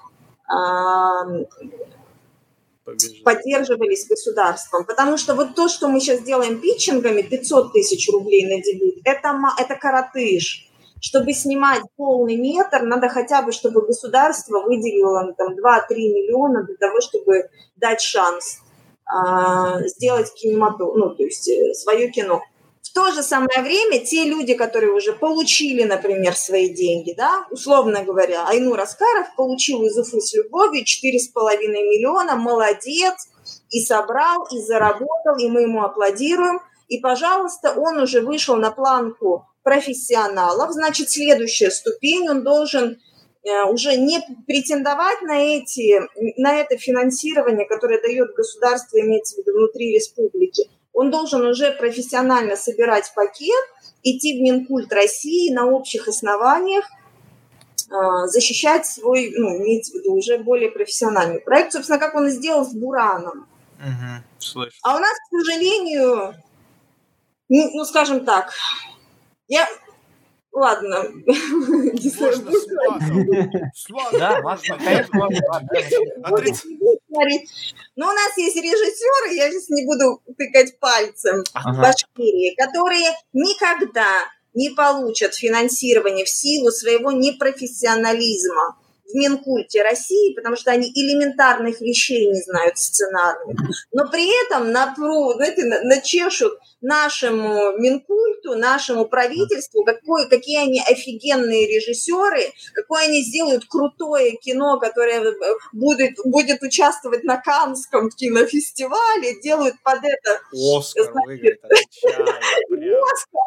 поддерживались государством. Потому что вот то, что мы сейчас делаем питчингами, 500 тысяч рублей на дебют, это, это коротыш чтобы снимать полный метр, надо хотя бы, чтобы государство выделило там 2-3 миллиона для того, чтобы дать шанс а, сделать кинематограф, ну, то есть э, свое кино. В то же самое время те люди, которые уже получили, например, свои деньги, да, условно говоря, Айнур Аскаров получил из Уфы с любовью 4,5 миллиона, молодец, и собрал, и заработал, и мы ему аплодируем. И, пожалуйста, он уже вышел на планку профессионалов, значит, следующая ступень, он должен э, уже не претендовать на, эти, на это финансирование, которое дает государство, имеется в виду внутри республики. Он должен уже профессионально собирать пакет, идти в Минкульт России на общих основаниях, э, защищать свой, ну, имеется в виду, уже более профессиональный проект. Собственно, как он и сделал с Бураном.
Угу,
а у нас, к сожалению, ну, скажем так, я... Ладно.
Да, можно, конечно,
Но у нас есть режиссеры, я сейчас не буду тыкать пальцем в Башкирии, которые никогда не получат финансирование в силу своего непрофессионализма в Минкульте России, потому что они элементарных вещей не знают сценарных, но при этом напру, знаете, начешут нашему Минкульту, нашему правительству, какой, какие они офигенные режиссеры, какое они сделают крутое кино, которое э, будет, будет участвовать на Канском кинофестивале, делают под это...
Оскар значит, выиграет, Оскар.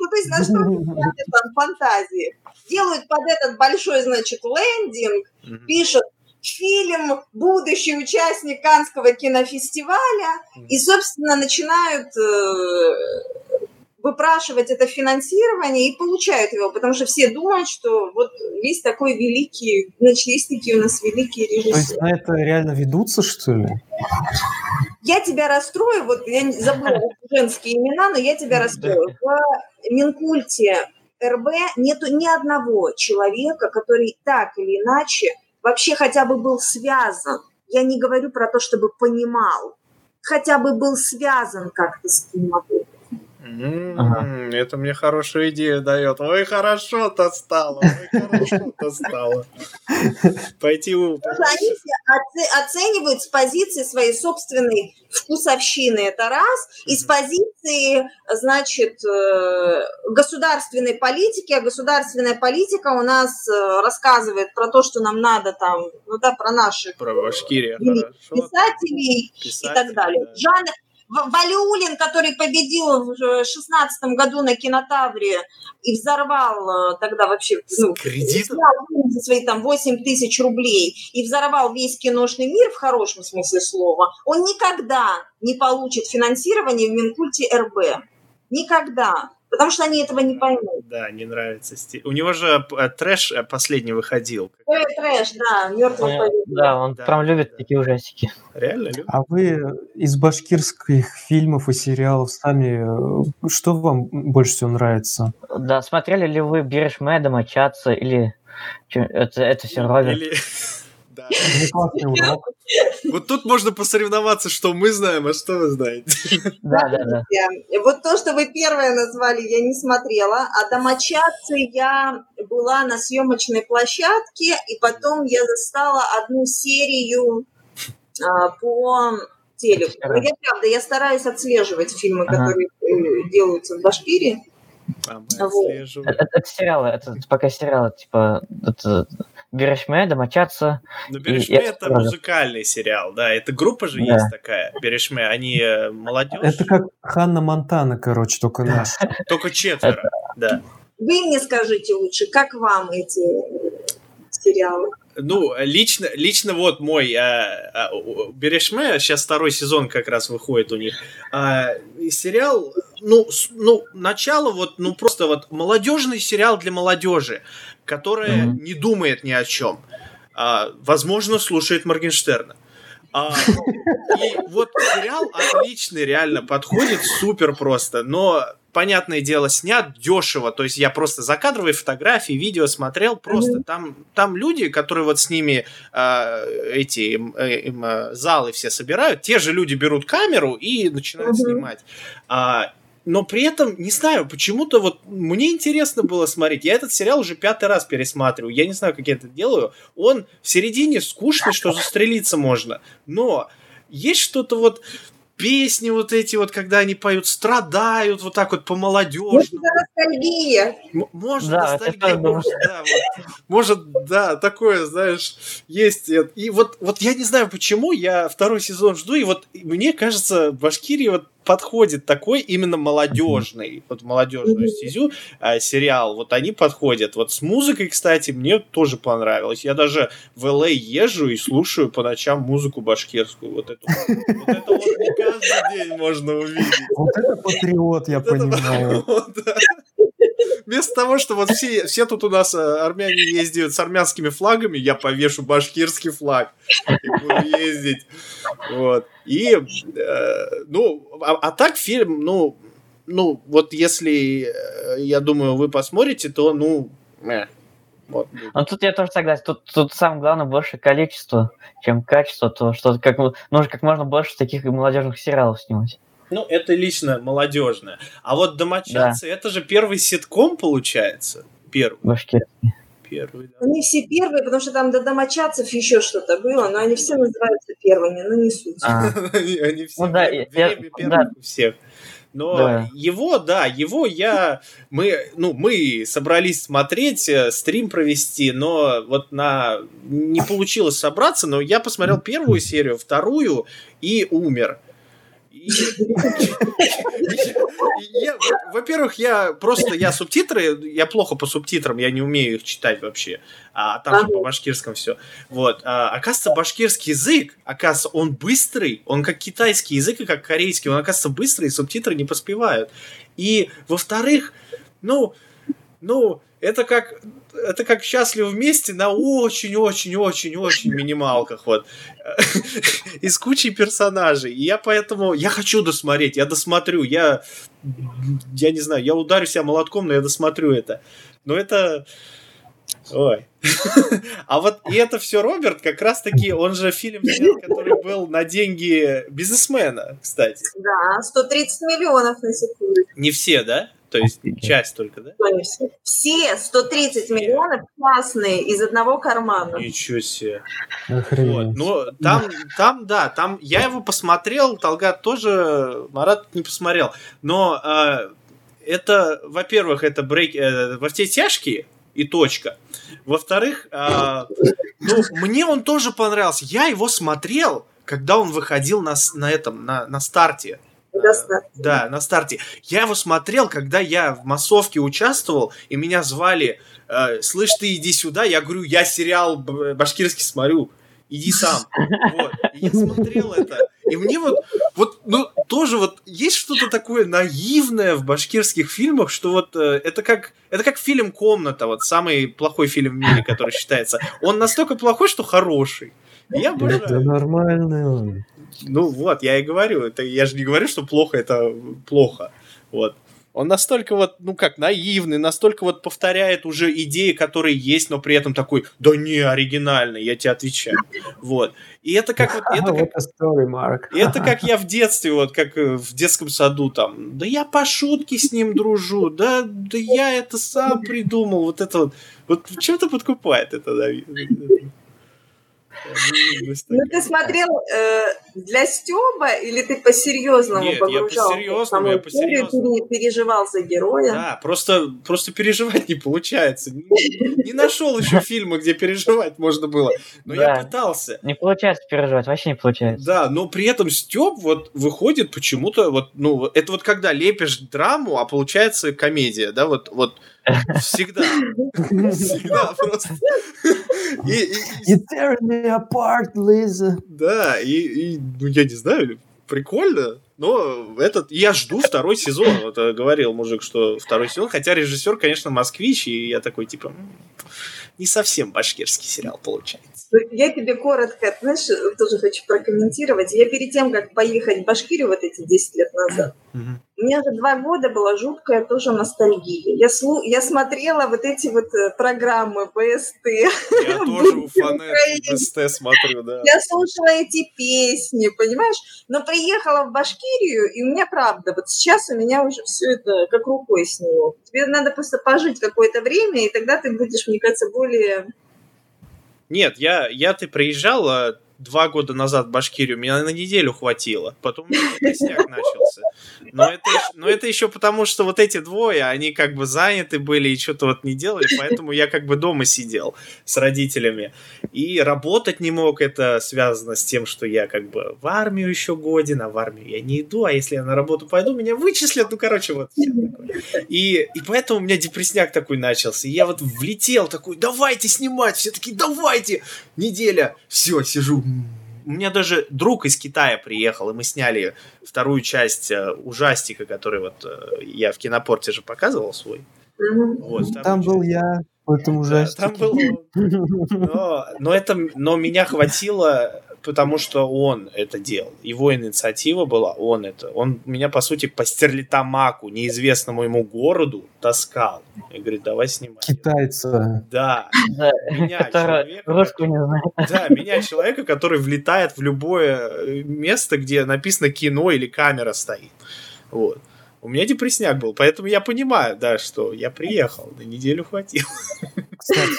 Ну, то есть на что там фантазии. Делают под этот большой, значит, лендинг, пишут фильм будущий участник Канского кинофестиваля, и, собственно, начинают э, выпрашивать это финансирование и получают его, потому что все думают, что вот есть такой великий, значит, есть такие у нас великие режиссеры. То есть
на это реально ведутся, что ли?
Я тебя расстрою, вот я забыла женские имена, но я тебя расстрою. В Минкульте РБ нету ни одного человека, который так или иначе вообще хотя бы был связан. Я не говорю про то, чтобы понимал. Хотя бы был связан как-то с кинематографом.
Ага. Это мне хорошую идею дает. Ой, хорошо-то стало. Ой, хорошо-то стало. Пойти у...
Они оценивают с позиции своей собственной вкусовщины, это раз, и с позиции, значит, э, государственной политики, а государственная политика у нас э, рассказывает про то, что нам надо там, ну да, про наших
про Башкирия,
писателей, писателей и так далее. Да. Жанр, Валиулин, который победил в шестнадцатом году на кинотавре и взорвал э, тогда вообще...
Ну?
За свои там 8 тысяч рублей и взорвал весь киношный мир в хорошем смысле слова, он никогда не получит финансирование в Минкульте РБ. Никогда потому что они этого не поймут.
Да, не нравится стиль. У него же э, трэш э, последний выходил.
Ой, трэш, да, мертвый
он, Да, он да, прям любит да. такие ужастики.
Реально любит?
А вы из башкирских фильмов и сериалов сами, э, что вам больше всего нравится?
Да, смотрели ли вы «Берешь Мэда», «Мочаться» или это, это все Роберт? Или...
Да. Вот тут можно посоревноваться, что мы знаем, а что вы знаете.
Да, да, да.
Вот то, что вы первое назвали, я не смотрела, а домочадцы я была на съемочной площадке, и потом я застала одну серию а, по телеку. Я правда, я стараюсь отслеживать фильмы, ага. которые э, делаются в Башкирии.
Вот. это, это, это сериалы, это пока сериалы, типа, это Берешме, Домочадцы.
Ну, Берешме это музыкальный сериал, да, это группа же да. есть такая, Берешме, они э, молодежь.
Это как Ханна Монтана, короче, только наш.
Только четверо, да.
Вы мне скажите лучше, как вам эти сериалы?
Ну, лично, лично вот мой э, э, Берешме, сейчас второй сезон как раз выходит у них. Э, сериал, ну, с, ну, начало вот, ну, просто вот молодежный сериал для молодежи, которая mm-hmm. не думает ни о чем. А, возможно, слушает Моргенштерна. А, и вот сериал отличный, реально подходит, супер просто, но понятное дело, снят дешево. То есть я просто закадровые фотографии, видео смотрел, просто mm-hmm. там, там люди, которые вот с ними э, эти им, им, э, залы все собирают, те же люди берут камеру и начинают mm-hmm. снимать. А, но при этом, не знаю, почему-то вот мне интересно было смотреть. Я этот сериал уже пятый раз пересматриваю. Я не знаю, как я это делаю. Он в середине скучный, что застрелиться можно. Но есть что-то вот песни вот эти вот, когда они поют, страдают вот так вот по-молодежному. Может, ностальгия. Может, да, ностальгия, может, да, вот, может, да, такое, знаешь, есть. И вот, вот я не знаю, почему я второй сезон жду, и вот мне кажется, Башкирия вот подходит такой именно молодежный, вот молодежную стезю а, сериал, вот они подходят. Вот с музыкой, кстати, мне тоже понравилось. Я даже в ЛА езжу и слушаю по ночам музыку башкирскую. Вот эту. Вот это вот не каждый день можно увидеть.
Вот это патриот, я понимаю.
Вместо того, что вот все, все тут у нас э, армяне ездят с армянскими флагами, я повешу башкирский флаг и буду ездить. Вот. И, э, ну, а, а так фильм, ну, ну, вот если, э, я думаю, вы посмотрите, то, ну,
вот. Ну, тут я тоже согласен. Тут, тут самое главное больше количество, чем качество, то что как, нужно как можно больше таких молодежных сериалов снимать.
Ну, это лично молодежное. А вот домочадцы, да. это же первый ситком получается. Первый.
Башкирский
первый. Да.
Они все первые, потому что там до домочадцев еще что-то было, но они все называются первыми, но не суть. А.
Они все ну первых у всех. Но да. его, да, его я, мы, ну, мы собрались смотреть, э, стрим провести, но вот на не получилось собраться, но я посмотрел первую серию, вторую и умер во-первых, я просто, я субтитры, я плохо по субтитрам, я не умею их читать вообще, а там же по башкирскому все. Вот, а, оказывается, башкирский язык, оказывается, он быстрый, он как китайский язык и как корейский, он, оказывается, быстрый, и субтитры не поспевают. И, во-вторых, ну, ну, это как это как счастливы вместе на очень-очень-очень-очень минималках вот из кучи персонажей. И я поэтому я хочу досмотреть, я досмотрю, я я не знаю, я ударю себя молотком, но я досмотрю это. Но это Ой. А вот и это все Роберт, как раз таки, он же фильм снял, который был на деньги бизнесмена, кстати.
Да, 130 миллионов на секунду.
Не все, да? То есть часть только, да?
Все 130 миллионов частные из одного кармана.
Ничего себе. Вот. Но там, там, да, там я его посмотрел, Талгат тоже, Марат не посмотрел. Но э, это, во-первых, это брейк, э, во все тяжкие и точка. Во-вторых, э, ну, мне он тоже понравился. Я его смотрел, когда он выходил на, на этом, на, на старте. На старте. Да, на старте. Я его смотрел, когда я в массовке участвовал, и меня звали, э, слышь, ты иди сюда, я говорю, я сериал башкирский смотрю, иди сам. Вот. И я смотрел это. И мне вот, вот, ну, тоже вот есть что-то такое наивное в башкирских фильмах, что вот э, это как, это как фильм «Комната», вот самый плохой фильм в мире, который считается. Он настолько плохой, что хороший. Я
обожаю. Это нормальный он.
Ну вот, я и говорю, это я же не говорю, что плохо, это плохо. Вот. Он настолько вот, ну как, наивный, настолько вот повторяет уже идеи, которые есть, но при этом такой, да не, оригинальный, я тебе отвечаю. Вот. И это как вот... Это как, story, Mark. это как я в детстве, вот как э, в детском саду там, да я по шутке с ним дружу, да, да я это сам придумал, вот это вот. Вот что-то подкупает это, Давид.
Ну, ты смотрел э, для Стеба или ты по-серьезному
Нет, я по-серьезному, я
историю, ты не переживал за героя?
Да, просто, просто переживать не получается. Не, нашел еще фильма, где переживать можно было. Но я пытался.
Не получается переживать, вообще не получается.
Да, но при этом Степ вот выходит почему-то вот, ну, это вот когда лепишь драму, а получается комедия, да, вот, вот всегда. Всегда просто. И- и- и
You tear me apart, Lisa.
Да, и, и, ну, я не знаю, прикольно. Но этот, я жду второй сезон. Вот э, говорил мужик, что второй сезон. Хотя режиссер, конечно, москвич, и я такой, типа, «М, не совсем башкирский сериал получается.
Я тебе коротко, знаешь, тоже хочу прокомментировать. Я перед тем, как поехать в Башкирию вот эти 10 лет назад, у меня же два года была жуткая тоже ностальгия. Я, слу... я смотрела вот эти вот э, программы БСТ.
Я тоже у фанат БСТ смотрю, да.
Я слушала эти песни, понимаешь? Но приехала в Башкирию, и у меня правда, вот сейчас у меня уже все это как рукой сняло. Тебе надо просто пожить какое-то время, и тогда ты будешь, мне кажется, более...
Нет, я, я ты приезжал а, два года назад в Башкирию, меня на неделю хватило. Потом депресняк начался. Но это, но это еще потому, что вот эти двое, они как бы заняты были и что-то вот не делали, поэтому я как бы дома сидел с родителями. И работать не мог, это связано с тем, что я как бы в армию еще годен, а в армию я не иду, а если я на работу пойду, меня вычислят, ну, короче, вот. И, и поэтому у меня депресняк такой начался. И я вот влетел такой, давайте снимать, все такие, давайте. Неделя, все, сижу. У меня даже друг из Китая приехал, и мы сняли вторую часть э, ужастика, который вот э, я в кинопорте же показывал свой. Вот,
Там был
часть.
я в этом
Да,
ужастике.
там был. Но, но это, но меня хватило, потому что он это делал. Его инициатива была, он это. Он меня, по сути, по Стерлитамаку, неизвестному ему городу, таскал. И говорит, давай снимай.
Китайца.
Да,
Да,
меня, человека, да, меня человека, который влетает в любое э, место, где написано кино или камера стоит. Вот. У меня депресняк был, поэтому я понимаю, да, что я приехал, на неделю хватило.
Кстати,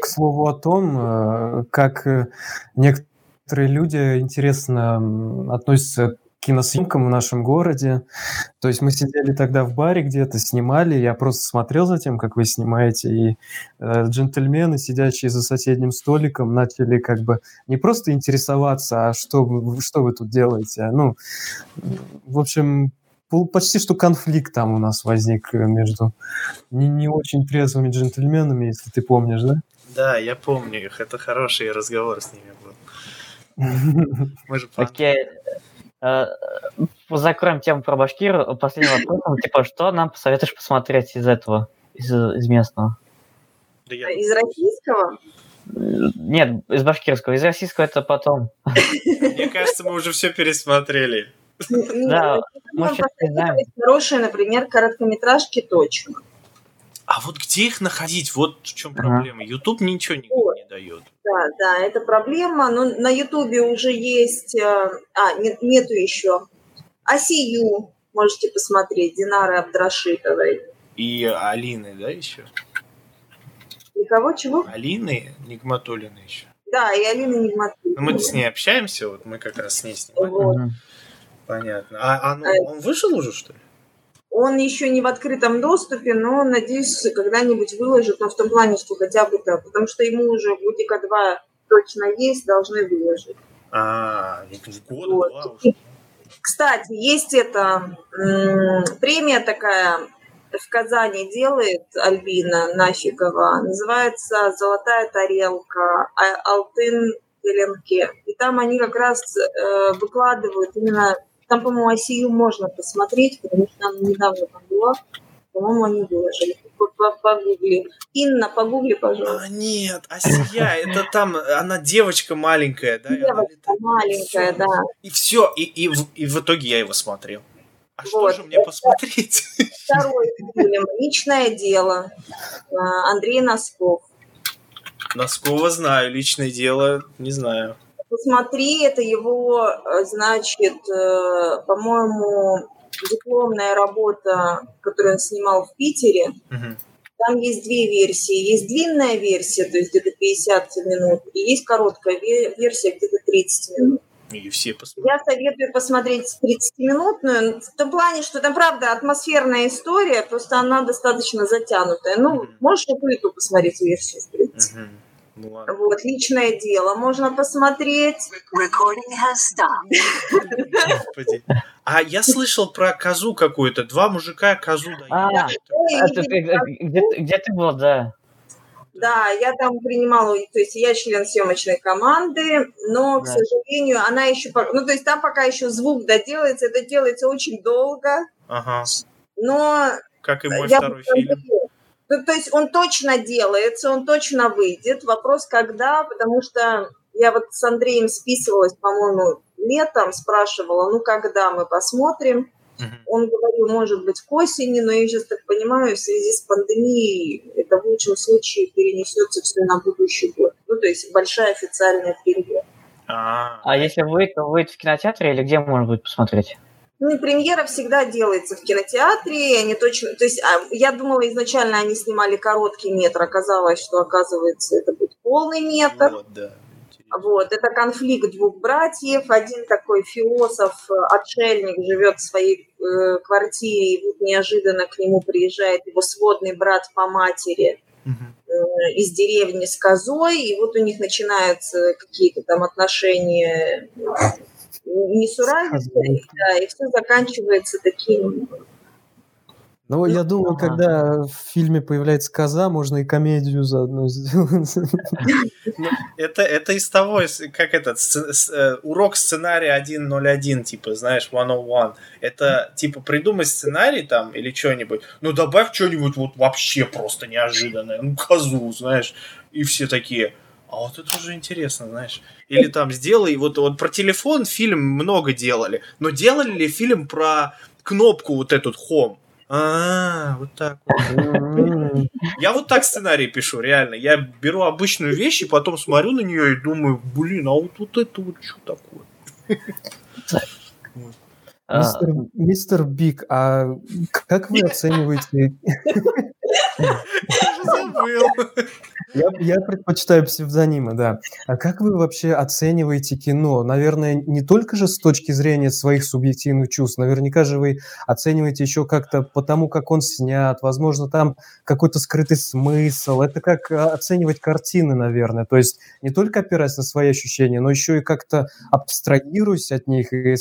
к слову о том, э, как э, некоторые люди интересно относятся к киносъемкам в нашем городе. То есть мы сидели тогда в баре где-то, снимали, я просто смотрел за тем, как вы снимаете, и э, джентльмены, сидящие за соседним столиком, начали как бы не просто интересоваться, а что, что вы тут делаете. а, Ну, в общем, почти что конфликт там у нас возник э, между не, не очень трезвыми джентльменами, если ты помнишь, да?
Да, я помню их, это хороший разговор с ними был. Мы же
Окей. Э, Закроем тему про Башкирию. Последний вопрос. Ну, Типа, что нам посоветуешь посмотреть из этого, из, из местного?
Из российского?
Э, Нет, из башкирского. Из российского это потом.
Мне кажется, мы уже все пересмотрели.
Нет,
Да, знаем.
посоветовать хорошие, например, короткометражки точно.
А вот где их находить? Вот в чем проблема. YouTube ничего не,
Вот.
не дает.
Да, да, это проблема. Но на Ютубе уже есть... э, А, нет, нету еще. Асию можете посмотреть, Динары Абдрашитовой.
И Алины, да, еще?
Никого чего?
Алины Нигматуллины еще.
Да, и Алина Нигматуллина.
Ну, мы с ней общаемся, вот мы как раз с ней снимали.
Вот.
Понятно. А, а ну,
Э.
он вышел уже, что ли?
Он еще не в открытом доступе, но, надеюсь, когда-нибудь выложит, но в том плане, что хотя бы так, потому что ему уже годика два точно есть, должны выложить.
А, год,
Вот.
два уж.
Кстати, есть эта премия такая в Казани делает Альбина Нафикова, называется «Золотая тарелка», Алтын Теленке. И там они как раз э, выкладывают именно, там, по-моему, Осию можно посмотреть, потому что там недавно там была, по-моему, они выложили. По- по- Погугли. Инна, погугли, пожалуйста.
А, нет, Асия, это там, она девочка маленькая, да? и она
Девочка
летает.
маленькая,
Всё.
да.
И все, и, и, в, и в итоге я его смотрел. А что
Вот.
же мне посмотреть?
Второй фильм «Личное дело». э, Андрей Носков.
Носкова знаю, личное дело, не знаю.
Посмотри, это его, э, значит, э, по-моему, дипломная работа, которую он снимал в Питере.
Мгм.
Там есть две версии. Есть длинная версия, то есть где-то 50 минут, и есть короткая версия, где-то 30 минут.
И все посмотрят.
Я советую посмотреть 30-минутную, в том плане, что там, правда, атмосферная история, просто она достаточно затянутая. Ну, mm-hmm. можешь эту посмотреть версию, в принципе. Mm-hmm. Ну, ладно. Вот, личное дело можно посмотреть.
Господи. А я слышал про козу какую-то. Два мужика козу дают. А,
это, где, где ты был, да?
Да, я там принимала, то есть я член съемочной команды, но, да. к сожалению, она еще, ну, то есть там пока еще звук доделается, это делается очень долго.
Ага.
Но...
Как и мой второй фильм.
Ну, то есть он точно делается, он точно выйдет. Вопрос, когда, потому что я вот с Андреем списывалась, по-моему, летом, спрашивала, ну, когда мы посмотрим. Он говорил, может быть, к осени, но я сейчас так понимаю, в связи с пандемией это в лучшем случае перенесется все на будущий год. Ну, то есть большая официальная премьера.
А, а если выйдет, то выйдет в кинотеатре или где можно будет посмотреть?
Ну, премьера всегда делается в кинотеатре, они точно... То есть а, я думала, изначально они снимали короткий метр, оказалось, что, оказывается, это будет полный метр. Вот, да. Вот, это конфликт двух братьев. Один такой философ, отшельник, живет в своей э, квартире, и вот неожиданно к нему приезжает его сводный брат по матери э, из деревни с козой, и вот у них начинаются какие-то там отношения несуразицей, да, и все заканчивается таким
ну, я думаю, когда в фильме появляется коза, можно и комедию заодно сделать.
Ну, это, это из того, как этот э, урок сценария 101, типа, знаешь, 101. Это, типа, придумать сценарий там или что-нибудь, ну, добавь что-нибудь вот вообще просто неожиданное, ну, козу, знаешь, и все такие, а вот это уже интересно, знаешь. Или там сделай, вот, вот про телефон фильм много делали, но делали ли фильм про кнопку вот этот home? А, вот так вот. Я вот так сценарий пишу, реально. Я беру обычную вещь и потом смотрю на нее и думаю, блин, а вот, вот это вот что такое?
Мистер, мистер Биг, а как вы оцениваете... Я, я предпочитаю псевдонимы, да. А как вы вообще оцениваете кино? Наверное, не только же с точки зрения своих субъективных чувств. Наверняка же вы оцениваете еще как-то по тому, как он снят. Возможно, там какой-то скрытый смысл. Это как а, оценивать картины, наверное. То есть не только опираясь на свои ощущения, но еще и как-то абстрагируясь от них и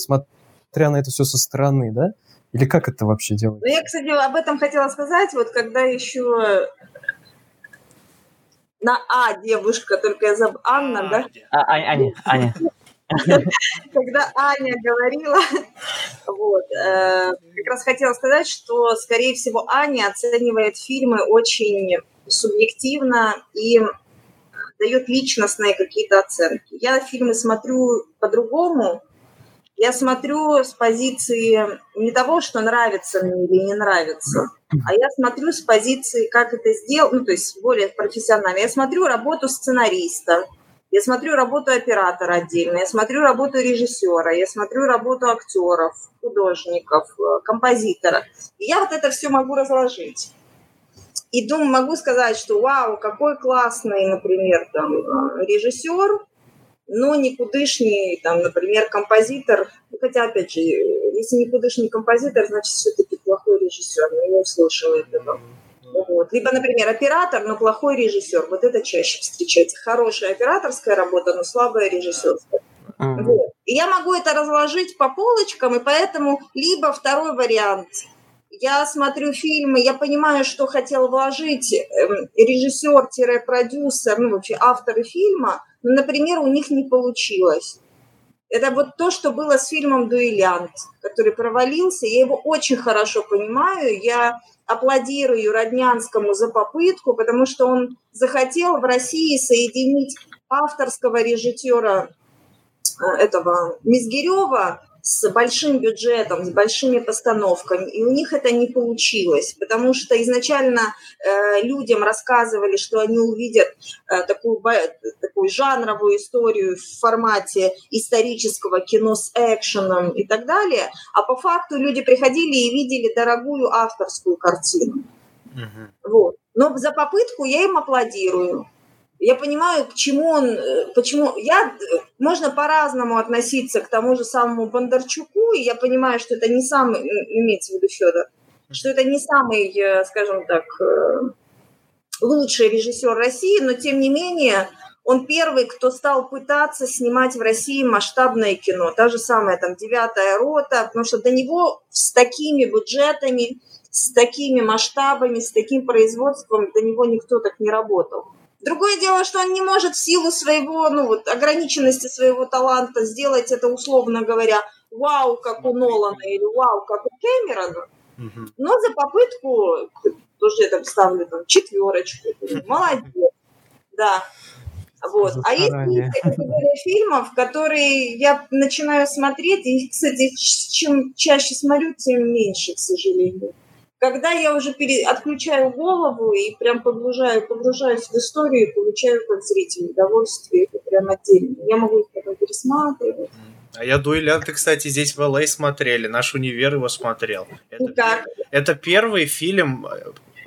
смотря на это все со стороны, да? Или как это вообще делать?
Ну, я, кстати, об этом хотела сказать. Вот когда еще на А девушка, только я забыла, Анна, да?
А, Аня, Аня.
Когда Аня говорила, вот, э, как раз хотела сказать, что, скорее всего, Аня оценивает фильмы очень субъективно и дает личностные какие-то оценки. Я фильмы смотрю по-другому, я смотрю с позиции не того, что нравится мне или не нравится, а я смотрю с позиции, как это сделать, ну, то есть более профессионально. Я смотрю работу сценариста, я смотрю работу оператора отдельно, я смотрю работу режиссера, я смотрю работу актеров, художников, э, композитора. И я вот это все могу разложить. И думаю, могу сказать, что вау, какой классный, например, там, э, режиссер, но никудышний, там, например, композитор, ну, хотя, опять же, если никудышний композитор, значит, все-таки плохой режиссер, но не услышал этого. Вот. Либо, например, оператор, но плохой режиссер. Вот это чаще встречается. Хорошая операторская работа, но слабая режиссерская. Mm-hmm. Вот. И я могу это разложить по полочкам, и поэтому либо второй вариант. Я смотрю фильмы, я понимаю, что хотел вложить эм, режиссер-продюсер, ну вообще авторы фильма – ну, например, у них не получилось. Это вот то, что было с фильмом «Дуэлянт», который провалился. Я его очень хорошо понимаю. Я аплодирую Роднянскому за попытку, потому что он захотел в России соединить авторского режиссера э, этого Мизгирева с большим бюджетом, с большими постановками, и у них это не получилось, потому что изначально э, людям рассказывали, что они увидят э, такую, такую жанровую историю в формате исторического кино с экшеном и так далее, а по факту люди приходили и видели дорогую авторскую картину. Uh-huh. Вот. Но за попытку я им аплодирую. Я понимаю, к чему он, э, почему я можно по-разному относиться к тому же самому Бондарчуку, и я понимаю, что это не самый, имеется в виду Федор, что это не самый, э, скажем так, э, лучший режиссер России, но тем не менее он первый, кто стал пытаться снимать в России масштабное кино. Та же самая там «Девятая рота», потому что до него с такими бюджетами, с такими масштабами, с таким производством до него никто так не работал. Другое дело, что он не может в силу своего, ну вот, ограниченности своего таланта сделать это, условно говоря, вау, как у Нолана или вау, как у Кэмерона. Но за попытку, тоже я там ставлю там четверочку, молодец, да. Вот. А есть категория фильмов, которые я начинаю смотреть, и, кстати, чем чаще смотрю, тем меньше, к сожалению. Когда я уже пере... отключаю голову и прям погружаю, погружаюсь в историю и получаю как зритель удовольствие, это прям отдельно. Я могу их потом пересматривать.
А я дуэлянты, кстати, здесь в LA смотрели. Наш универ его смотрел. Это,
как?
это первый фильм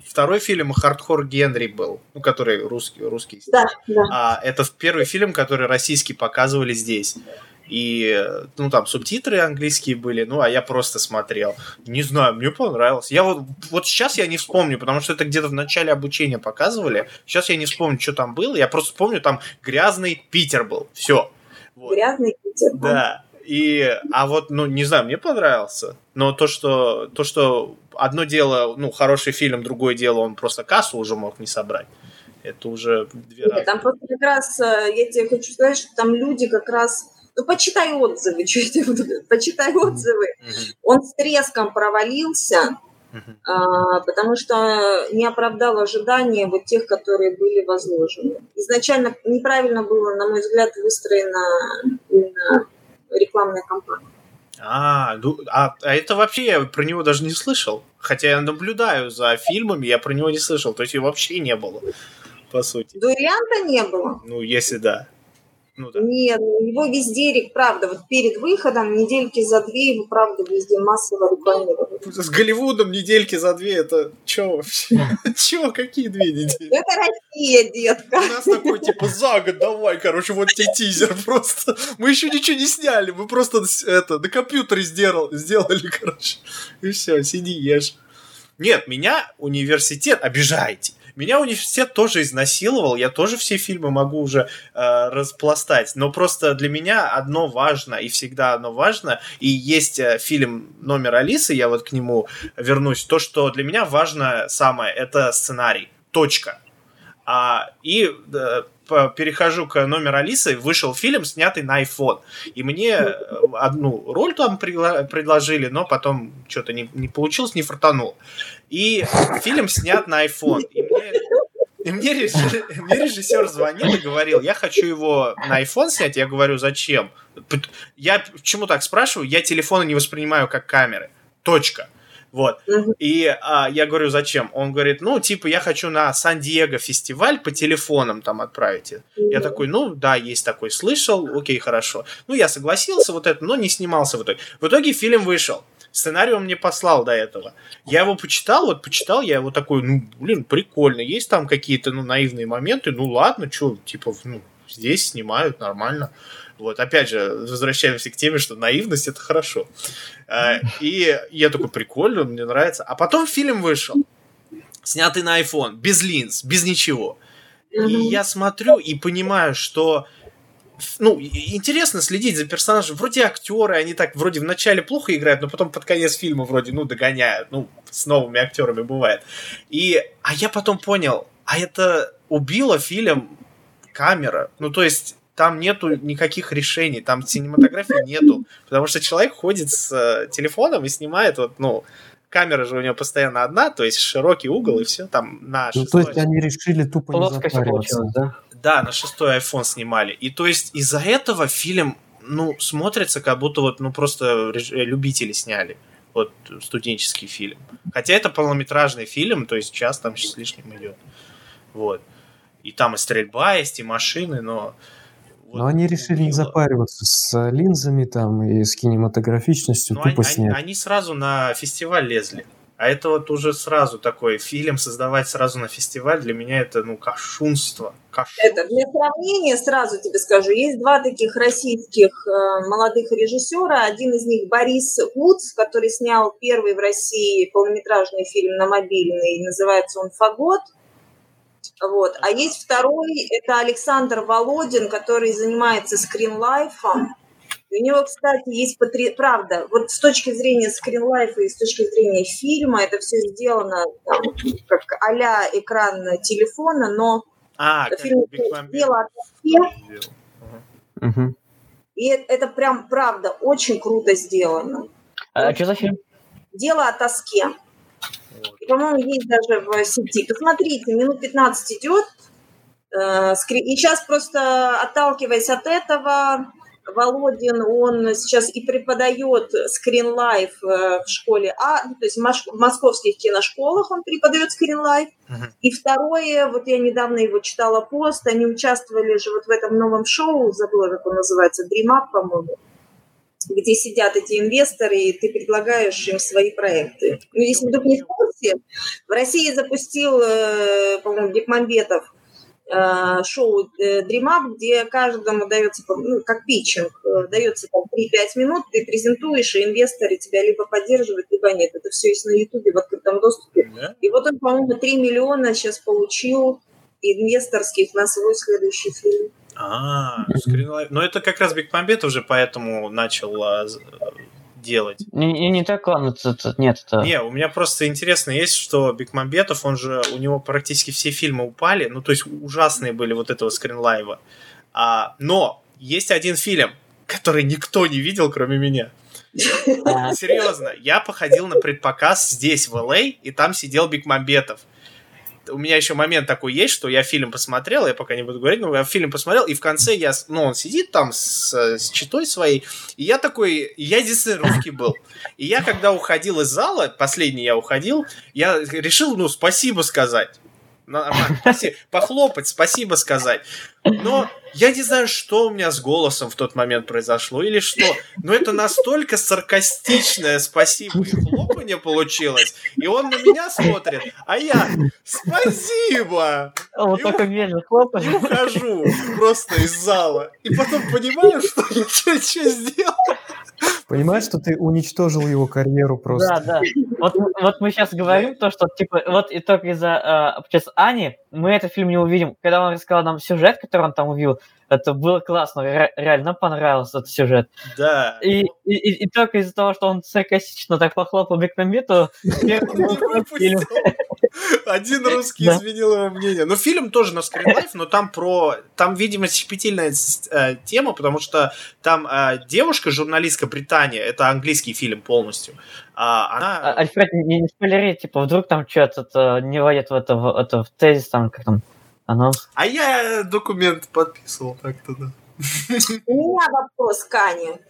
Второй фильм «Хардкор Генри» был, ну, который русский. русский
да, да.
А это первый фильм, который российский показывали здесь. И, ну, там субтитры английские были, ну, а я просто смотрел. Не знаю, мне понравилось. Я вот, вот сейчас я не вспомню, потому что это где-то в начале обучения показывали. Сейчас я не вспомню, что там было. Я просто помню, там грязный Питер был. Все.
Вот. Грязный Питер.
Да. И, а вот, ну, не знаю, мне понравился. Но то, что, то, что одно дело, ну, хороший фильм, другое дело, он просто кассу уже мог не собрать. Это уже две
Нет, Там просто как раз, э, я тебе хочу сказать, что там люди как раз ну, почитай отзывы, почитай отзывы. Он с треском провалился, а, потому что не оправдал ожидания вот тех, которые были возложены. Изначально неправильно было, на мой взгляд, выстроена именно рекламная кампания.
А, ну, а, а это вообще я про него даже не слышал. Хотя я наблюдаю за фильмами, я про него не слышал. То есть его вообще не было, по сути.
Дуэлянта не было?
Ну, если да.
Ну, да. Нет, ну, его везде, правда, вот перед выходом, недельки за две, его, правда, везде массово рекламировали.
С Голливудом недельки за две, это что вообще? Чё, какие две недели?
Это Россия, детка.
У нас такой, типа, за год давай, короче, вот тебе тизер просто. Мы еще ничего не сняли, мы просто это, на компьютере сделал, сделали, короче. И все, сиди, ешь. Нет, меня университет обижаете. Меня университет тоже изнасиловал, я тоже все фильмы могу уже э, распластать, но просто для меня одно важно, и всегда одно важно, и есть э, фильм «Номер Алисы», я вот к нему вернусь, то, что для меня важно самое, это сценарий, точка. А, и э, перехожу к номер Алисы, вышел фильм, снятый на iPhone. И мне э, одну роль там предложили, но потом что-то не, не получилось, не фартанул. И фильм снят на iPhone. И мне, и мне, режиссер, мне режиссер звонил и говорил, я хочу его на iPhone снять. Я говорю, зачем? Я почему так спрашиваю? Я телефоны не воспринимаю как камеры. Точка. Вот. И а, я говорю, зачем? Он говорит, ну, типа, я хочу на Сан-Диего фестиваль по телефонам там отправить. Я такой, ну, да, есть такой, слышал, окей, хорошо. Ну, я согласился вот это, но не снимался в итоге. В итоге фильм вышел. Сценарий он мне послал до этого. Я его почитал, вот почитал, я его такой, ну, блин, прикольно. Есть там какие-то, ну, наивные моменты, ну, ладно, что, типа, ну, здесь снимают нормально. Вот, опять же, возвращаемся к теме, что наивность это хорошо. А, и я такой, прикольно, мне нравится. А потом фильм вышел, снятый на iPhone, без линз, без ничего. И я смотрю и понимаю, что ну, интересно следить за персонажем. Вроде актеры, они так вроде в начале плохо играют, но потом под конец фильма вроде, ну, догоняют. Ну, с новыми актерами бывает. И, а я потом понял, а это убило фильм камера. Ну, то есть, там нету никаких решений, там синематографии нету, потому что человек ходит с э, телефоном и снимает вот, ну, камера же у него постоянно одна, то есть широкий угол и все там на
Ну, то есть они решили тупо
Плоскость не запариваться. да?
Да, на шестой iPhone снимали. И то есть из-за этого фильм, ну, смотрится как будто вот, ну, просто любители сняли. Вот студенческий фильм. Хотя это полнометражный фильм, то есть час там с лишним идет. Вот. И там и стрельба есть, и машины, но
вот Но они решили не запариваться с линзами там и с кинематографичностью,
ну,
тупо
они,
снять.
Они, они сразу на фестиваль лезли. А это вот уже сразу такой фильм создавать сразу на фестиваль, для меня это, ну, кощунство. кощунство.
Это для сравнения сразу тебе скажу, есть два таких российских э, молодых режиссера. Один из них Борис Вудс, который снял первый в России полнометражный фильм на мобильный, называется он «Фагот». Вот. А есть второй, это Александр Володин, который занимается скринлайфом. У него, кстати, есть потри... правда, вот с точки зрения скринлайфа и с точки зрения фильма это все сделано там, как а-ля экран телефона, но
А,
фильм
Биг Бамбет
дело о тоске,
сделал. Ага.
Мгм.
и это, это прям правда очень круто сделано.
А что за фильм?
Дело о тоске.
Вот.
И, по-моему, есть даже в сети. Посмотрите, минут 15 идет. э, скри- И сейчас просто отталкиваясь от этого, Володин, он сейчас и преподает скринлайф э, в школе А, ну, то есть в московских киношколах он преподает скринлайф.
Мгм.
И второе, вот я недавно его читала пост, они участвовали же вот в этом новом шоу, забыла, как он называется, Dream Up, по-моему, где сидят эти инвесторы, и ты предлагаешь им свои проекты. Ну, если вдруг не в курсе, в России запустил, э, по-моему, Бекмамбетов шоу э, Dream Up, где каждому дается, ну, как питчинг, э, дается там 3-5 минут, ты презентуешь, и инвесторы тебя либо поддерживают, либо нет. Это все есть на Ютубе в открытом доступе.
Да?
И вот он, по-моему, 3 миллиона сейчас получил инвесторских на свой следующий фильм.
А, скринлайф. Но это как раз Биг Бамбет уже поэтому начал а, э, делать.
Не, не, не так, ладно, это- это- нет, это...
Не, у меня просто интересно есть, что Бекмамбетов, он же, у него практически все фильмы упали, ну, то есть ужасные были вот этого скринлайва. А, но есть один фильм, который никто не видел, кроме меня. Серьезно, я походил на предпоказ здесь, в ЛА, и там сидел Бекмамбетов. У меня еще момент такой есть, что я фильм посмотрел, я пока не буду говорить, но я фильм посмотрел, и в конце я, ну, он сидит там с, с читой своей, и я такой, я единственный русский был. И я, когда уходил из зала, последний я уходил, я решил, ну, спасибо сказать. Нормально, спаси- похлопать, спасибо сказать. Но я не знаю, что у меня с голосом в тот момент произошло или что, но это настолько саркастичное спасибо и хлопанье получилось, и он на меня смотрит, а я спасибо!
Вот
И
только
у-
медленно
И
хлопаешь.
ухожу просто из зала. И потом понимаю, что я что сделал.
Понимаешь, что ты уничтожил его карьеру просто?
Да, да. Вот, вот мы сейчас говорим то, что типа вот и только из-за э, сейчас Ани мы этот фильм не увидим. Когда он рассказал нам сюжет, который он там увидел, это было классно, ре- реально понравился этот сюжет.
Да.
И, и, и- и только из-за того, что он саркастично так похлопал
выпустил. Один русский изменил его мнение. Ну, фильм тоже на скринлайф, но там про... Там, видимо, щепетильная э, тема, потому что там э, девушка, журналистка Британия, это английский фильм полностью, а,
А,
она...
Альфред, не, не спойлери, типа, вдруг там что-то не войдет в это, в, это, в тезис, там, как там, анонс.
А я документ подписывал так-то, да.
У меня вопрос к Ане.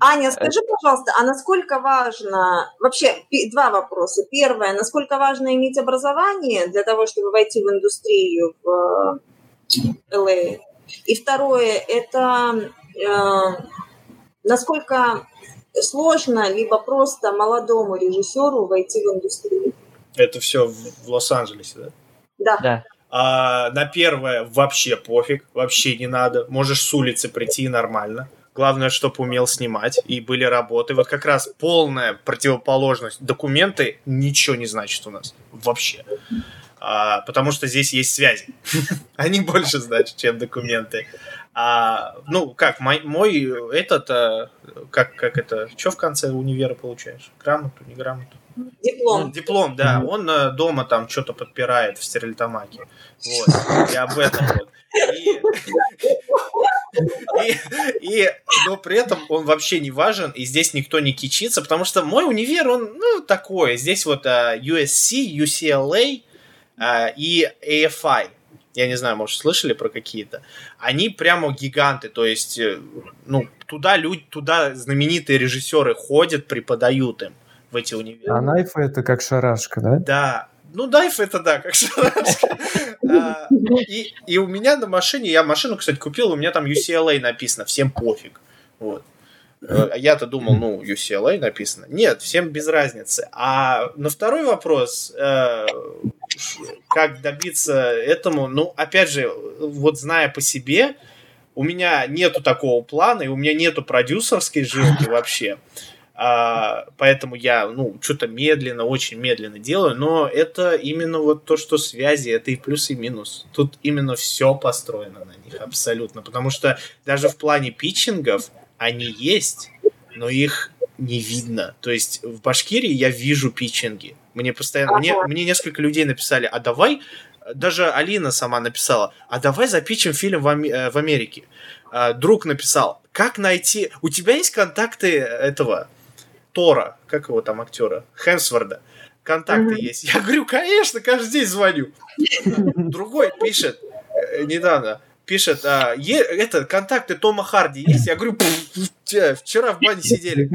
Аня, скажи, пожалуйста, а насколько важно, вообще два вопроса. Первое, насколько важно иметь образование для того, чтобы войти в индустрию в э, LA? И второе, это э, насколько сложно, либо просто молодому режиссеру войти в индустрию?
Это все в, в Лос-Анджелесе, да?
Да.
Да.
А на первое вообще пофиг, вообще не надо. Можешь с улицы прийти нормально. Главное, чтобы умел снимать и были работы. Вот как раз полная противоположность. Документы ничего не значат у нас. Вообще. А, потому что здесь есть связи. Они больше значат, чем документы. А, ну, как, мой, мой этот, а, как, как это, что в конце универа получаешь? Грамоту, не грамоту? Ну,
Диплом.
диплом, да. Он э, дома там что-то подпирает в стерильтомаке. Вот. И об этом вот. И, и, и- но при этом он вообще не важен, и здесь никто не кичится, потому что мой универ, он, ну, такой. Здесь вот а, USC, UCLA а, и AFI. Я не знаю, может, слышали про какие-то. Они прямо гиганты, то есть, э, ну, туда люди, туда знаменитые режиссеры ходят, преподают им в эти универы.
А найф это как шарашка, да?
Да. Ну, дайв это да, как шарашка. А, и у меня на машине, я машину, кстати, купил, у меня там UCLA написано, всем пофиг. Вот. Э, Я-то думал, ну, UCLA написано. Нет, всем без разницы. А на второй вопрос, э, как добиться этому, ну, опять же, вот зная по себе, у меня нету такого плана, и у меня нету продюсерской жилки вообще. А, поэтому я, ну, что-то медленно, очень медленно делаю, но это именно вот то, что связи, это и плюс, и минус. Тут именно все построено на них, абсолютно. Потому что даже в плане питчингов они есть, но их не видно. То есть в Башкирии я вижу питчинги. Мне постоянно, мне, мне несколько людей написали, а давай, даже Алина сама написала, а давай запичим фильм в, Аме- э, в Америке. А, Друг написал, как найти, у тебя есть контакты этого Тора, как его там актера, Хемсворда, контакты
Мгм.
есть. Я говорю, конечно, каждый день звоню. Другой пишет э, недавно, пишет, а, е- это контакты Тома Харди есть? Я говорю, «Пф, те, вчера в бане сидели.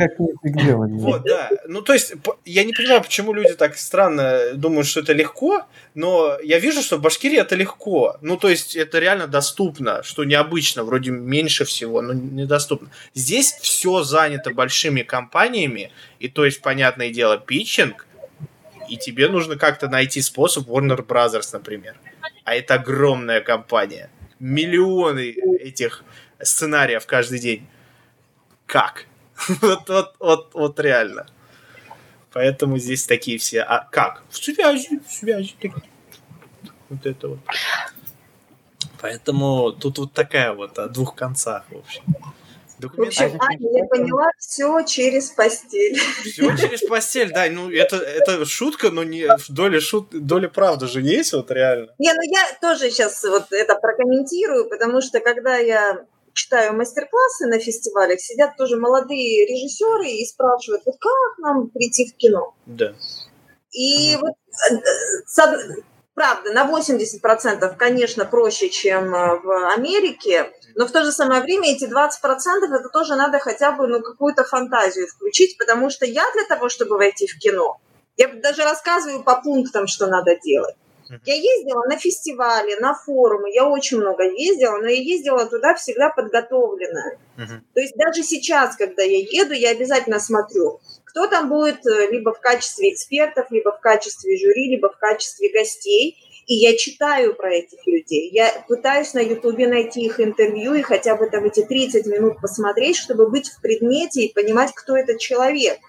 Вот, да. Ну, то есть, я не понимаю, почему люди так странно думают, что это легко, но я вижу, что в Башкирии это легко. Ну, то есть, это реально доступно, что необычно, вроде меньше всего, но недоступно. Здесь все занято большими компаниями, и то есть, понятное дело, питчинг, и тебе нужно как-то найти способ Warner Brothers, например. А это огромная компания. Миллионы этих сценариев каждый день. Как? Вот, вот, вот, вот реально. Поэтому здесь такие все. А как? В связи, в связи. Вот это вот. Поэтому тут вот такая вот о двух концах, в общем.
В общем, Аня, я поняла, все через постель.
все через постель, да. Ну, это, это шутка, но не доля шут, доля правды же есть, вот реально.
Не, ну я тоже сейчас вот это прокомментирую, потому что когда я читаю мастер-классы на фестивалях, сидят тоже молодые режиссеры и спрашивают, вот как нам прийти в кино?
Да.
И вот, э, од- правда, на 80% конечно проще, чем э, в Америке, но в то же самое время эти 20% это тоже надо хотя бы ну, какую-то фантазию включить, потому что я для того, чтобы войти в кино, я даже рассказываю по пунктам, что надо делать. Я ездила на фестивали, на форумы, я очень много ездила, но я ездила туда всегда подготовленная.
Мгм.
То есть даже сейчас, когда я еду, я обязательно смотрю, кто там будет э, либо в качестве экспертов, либо в качестве жюри, либо в качестве гостей. И я читаю про этих людей. Я пытаюсь на Ютубе найти их интервью и хотя бы там эти 30 минут посмотреть, чтобы быть в предмете и понимать, кто этот человек.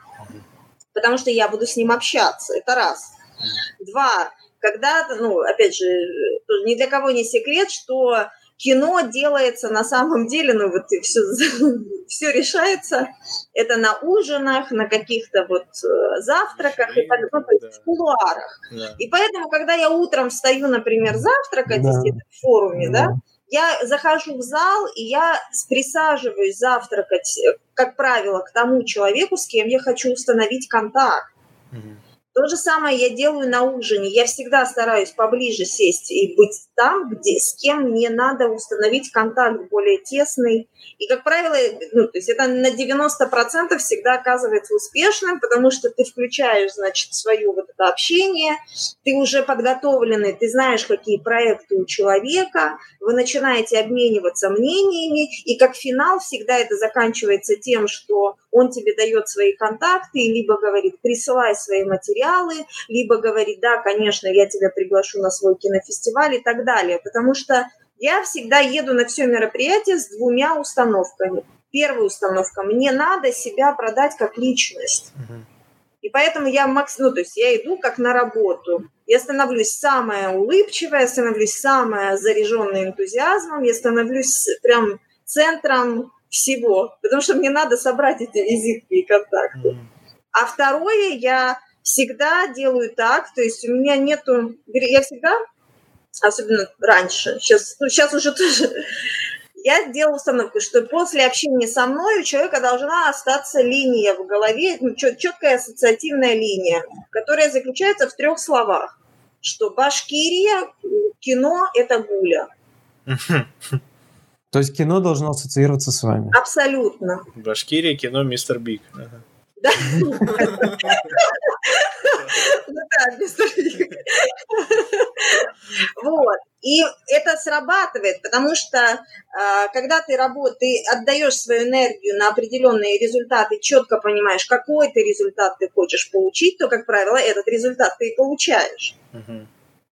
Потому что я буду с ним общаться. Это раз. Два. Когда, ну, опять же, э, ни для кого не секрет, что кино делается на самом деле, ну вот и все, все решается, это на ужинах, на каких-то вот э, завтраках и так ну, есть в кулуарах.
Да.
И поэтому, когда я утром встаю, например, завтракать
Да.
это в форуме, да,
Да.
я захожу в зал, и я присаживаюсь завтракать, э, как правило, к тому человеку, с кем я хочу установить контакт.
Мгм.
То же самое я делаю на ужине. Я всегда стараюсь поближе сесть и быть там, где, с кем мне надо установить контакт более тесный. И, как правило, ну, то есть это на 90% всегда оказывается успешным, потому что ты включаешь, значит, свое вот это общение, ты уже подготовленный, ты знаешь, какие проекты у человека, вы начинаете обмениваться мнениями, и как финал всегда это заканчивается тем, что он тебе дает свои контакты, и либо говорит, присылай свои материалы, либо говорит, да, конечно, я тебя приглашу на свой кинофестиваль и так далее. Потому что я всегда еду на все мероприятие с двумя установками. Первая установка – мне надо себя продать как личность. И поэтому я макс... ну, то есть я иду как на работу. Я становлюсь самая улыбчивая, я становлюсь самая заряженная энтузиазмом, я становлюсь прям центром всего, потому что мне надо собрать эти визитки и контакты.
Мгм.
А второе, я всегда делаю так, то есть у меня нету, я всегда, особенно раньше, сейчас, ну, сейчас уже тоже, я делала установку, что после общения со мной у человека должна остаться линия в голове, ну, чет- четкая ассоциативная линия, которая заключается в трех словах, что Башкирия, кино – это гуля.
То есть кино должно ассоциироваться с вами.
Абсолютно.
Башкирия, кино Мистер Биг. Ага.
Да. Ну да, без обид. Вот. И это срабатывает, потому что э, когда ты работаешь, ты отдаешь свою энергию на определенные результаты, четко понимаешь, какой ты результат ты хочешь получить, то, как правило, этот результат ты и получаешь.